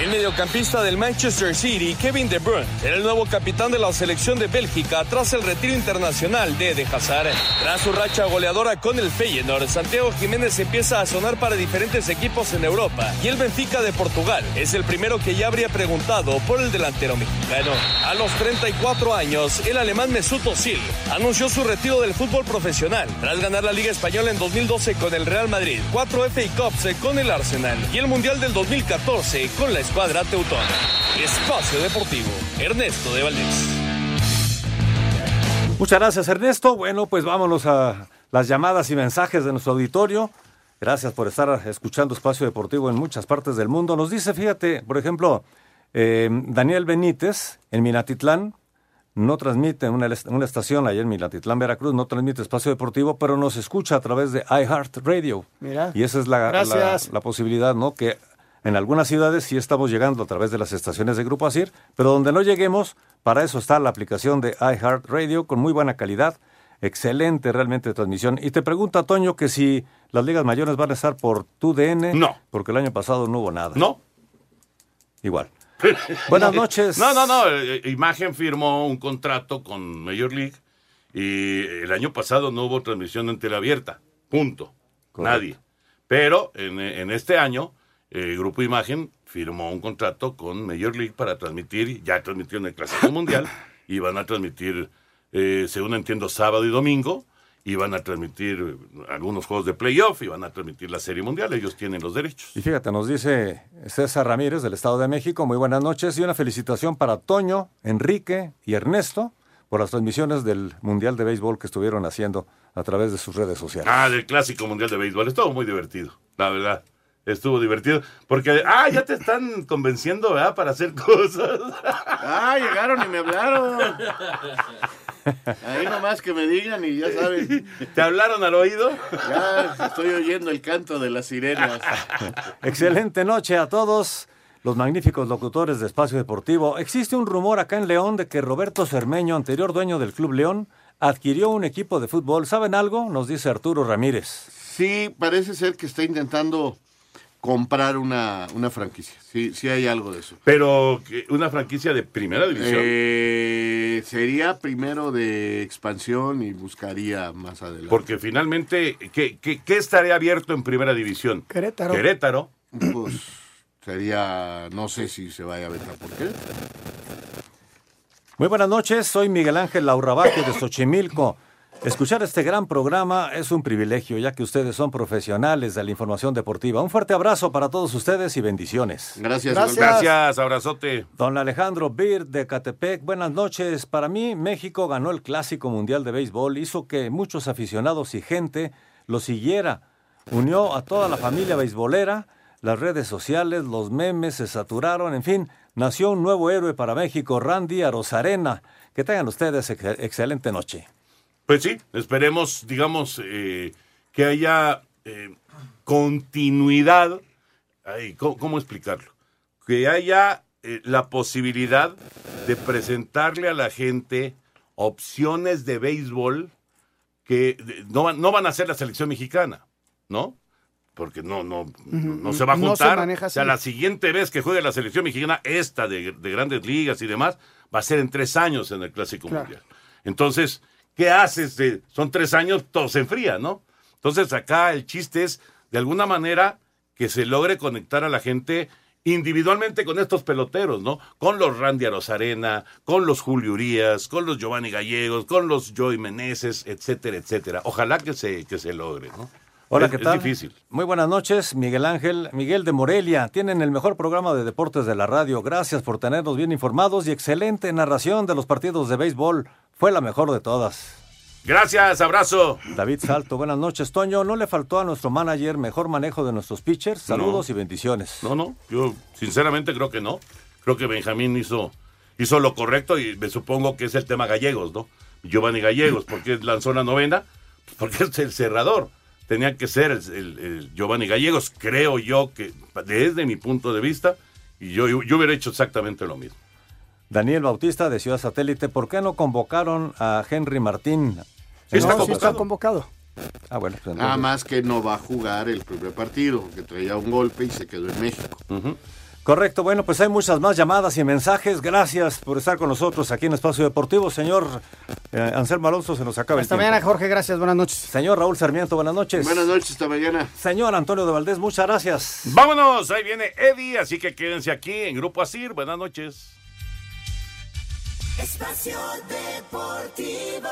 [SPEAKER 24] El mediocampista del Manchester City, Kevin De Bruyne, será el nuevo capitán de la selección de Bélgica tras el retiro internacional de Eden Hazard. Tras su racha goleadora con el Feyenoord, Santiago Jiménez empieza a sonar para diferentes equipos en Europa y el Benfica de Portugal es el primero que ya habría preguntado por el delantero mexicano. A los 34 años, el alemán Mesut Özil anunció su retiro del fútbol profesional tras ganar la Liga Española en 2012 con el Real Madrid, cuatro FA Cups con el Arsenal y el Mundial del 2014 con la escuadra teutona. Espacio Deportivo, Ernesto de Valdés.
[SPEAKER 19] Muchas gracias, Ernesto. Bueno, pues vámonos a las llamadas y mensajes de nuestro auditorio. Gracias por estar escuchando Espacio Deportivo en muchas partes del mundo. Nos dice, fíjate, por ejemplo, eh, Daniel Benítez en Minatitlán no transmite una, una estación allá en Minatitlán, Veracruz, no transmite Espacio Deportivo, pero nos escucha a través de iHeartRadio.
[SPEAKER 8] Mira.
[SPEAKER 19] Y esa es la, la, la posibilidad, ¿no? Que en algunas ciudades sí estamos llegando a través de las estaciones de Grupo Asir, pero donde no lleguemos, para eso está la aplicación de iHeartRadio con muy buena calidad. Excelente realmente transmisión. Y te pregunta, Toño, que si las ligas mayores van a estar por tu DN.
[SPEAKER 7] No.
[SPEAKER 19] Porque el año pasado no hubo nada.
[SPEAKER 7] No.
[SPEAKER 19] Igual. [LAUGHS] Buenas noches.
[SPEAKER 7] No, no, no. eh, Imagen firmó un contrato con Major League y el año pasado no hubo transmisión en teleabierta. Punto.
[SPEAKER 19] Correcto.
[SPEAKER 7] Nadie. Pero en, en este año, el Grupo Imagen firmó un contrato con Major League para transmitir, ya transmitió en el Clásico Mundial, [LAUGHS] y van a transmitir, eh, según entiendo, sábado y domingo, y van a transmitir algunos juegos de playoff, y van a transmitir la Serie Mundial. Ellos tienen los derechos.
[SPEAKER 19] Y fíjate, nos dice César Ramírez del Estado de México, muy buenas noches y una felicitación para Toño, Enrique y Ernesto por las transmisiones del Mundial de Béisbol que estuvieron haciendo a través de sus redes sociales.
[SPEAKER 7] Ah, del Clásico Mundial de Béisbol. Estuvo muy divertido, la verdad. Estuvo divertido. Porque, ah, ya te están convenciendo, ¿verdad? Para hacer cosas. [LAUGHS]
[SPEAKER 10] Ah, llegaron y me hablaron. [LAUGHS] Ahí nomás que me digan y ya saben.
[SPEAKER 7] ¿Te hablaron al oído?
[SPEAKER 10] Ya estoy oyendo el canto de las sirenas.
[SPEAKER 19] Excelente noche a todos los magníficos locutores de Espacio Deportivo. Existe un rumor acá en León de que Roberto Cermeño, anterior dueño del Club León, adquirió un equipo de fútbol. ¿Saben algo? Nos dice Arturo Ramírez.
[SPEAKER 10] Sí, parece ser que está intentando comprar una, una franquicia. Sí, sí hay algo de eso.
[SPEAKER 7] Pero. ¿una franquicia de primera división?
[SPEAKER 10] Eh, sería primero de expansión y buscaría más adelante.
[SPEAKER 7] Porque finalmente, ¿qué, qué, qué estaría abierto en primera división?
[SPEAKER 8] Querétaro.
[SPEAKER 7] Querétaro.
[SPEAKER 10] Pues sería, no sé si se vaya a ver por qué.
[SPEAKER 19] Muy buenas noches, soy Miguel Ángel Laurabaque de Xochimilco. Escuchar este gran programa es un privilegio, ya que ustedes son profesionales de la información deportiva. Un fuerte abrazo para todos ustedes y bendiciones.
[SPEAKER 10] Gracias.
[SPEAKER 8] Gracias.
[SPEAKER 7] Gracias, abrazote.
[SPEAKER 19] Don Alejandro Bir de Catepec, buenas noches. Para mí, México ganó el Clásico Mundial de Béisbol, hizo que muchos aficionados y gente lo siguiera. Unió a toda la familia beisbolera, las redes sociales, los memes se saturaron, en fin, nació un nuevo héroe para México, Randy Arozarena. Que tengan ustedes ex- excelente noche.
[SPEAKER 7] Pues sí, esperemos, digamos, eh, que haya eh, continuidad. Ay, ¿cómo, cómo explicarlo? Que haya eh, la posibilidad de presentarle a la gente opciones de béisbol que no, van- no van a ser la selección mexicana, ¿no? porque no, no, no se va a
[SPEAKER 8] No se
[SPEAKER 7] juntar. o sea, la siguiente vez que juegue la selección mexicana, esta de, de grandes ligas y demás, va a ser en tres años en el Clásico
[SPEAKER 8] Claro.
[SPEAKER 7] Mundial. Entonces, ¿qué haces? de- son tres años, todo se enfría, ¿no? Entonces, acá el chiste es, de alguna manera, que se logre conectar a la gente individualmente con estos peloteros, ¿no? Con los Randy Arozarena, con los Julio Urias, con los Giovanni Gallegos, con los Joey Meneses, etcétera, etcétera. Ojalá que se, que se logre, ¿no?
[SPEAKER 19] Hola,
[SPEAKER 7] Es-
[SPEAKER 19] ¿qué
[SPEAKER 7] es
[SPEAKER 19] tal?
[SPEAKER 7] difícil.
[SPEAKER 19] Muy buenas noches, Miguel Ángel, Miguel de Morelia. Tienen el mejor programa de deportes de la radio. Gracias por tenernos bien informados y excelente narración de los partidos de béisbol. Fue la mejor de todas.
[SPEAKER 7] Gracias, abrazo.
[SPEAKER 19] David Salto, buenas noches, Toño. ¿No le faltó a nuestro manager mejor manejo de nuestros pitchers? Saludos y bendiciones.
[SPEAKER 7] No, no, yo sinceramente creo que no. Creo que Benjamín hizo, hizo lo correcto y me supongo que es el tema Gallegos, ¿no? Giovanni Gallegos, ¿por qué lanzó la novena? Pues Porque es el cerrador. Tenía que ser el, el- el Giovanni Gallegos, creo yo que desde mi punto de vista, y yo, yo hubiera hecho exactamente lo mismo.
[SPEAKER 19] Daniel Bautista de Ciudad Satélite, ¿por qué no convocaron a Henry Martín?
[SPEAKER 7] Sí, está
[SPEAKER 8] No, sí está convocado.
[SPEAKER 19] Ah, bueno, pues
[SPEAKER 10] Nada más que no va a jugar el primer partido, porque traía un golpe y se quedó en México.
[SPEAKER 19] Correcto, bueno, pues hay muchas más llamadas y mensajes. Gracias por estar con nosotros aquí en Espacio Deportivo. Señor eh, Anselmo Alonso, se nos acaba
[SPEAKER 8] Hasta
[SPEAKER 19] el tiempo.
[SPEAKER 8] mañana, Jorge. Gracias. Buenas noches.
[SPEAKER 19] Señor Raúl Sarmiento, buenas noches.
[SPEAKER 10] Buenas noches, hasta mañana.
[SPEAKER 19] Señor Antonio de Valdés, muchas gracias.
[SPEAKER 7] Vámonos, ahí viene Eddie, así que quédense aquí en Grupo Asir. Buenas noches.
[SPEAKER 12] Espacio Deportivo.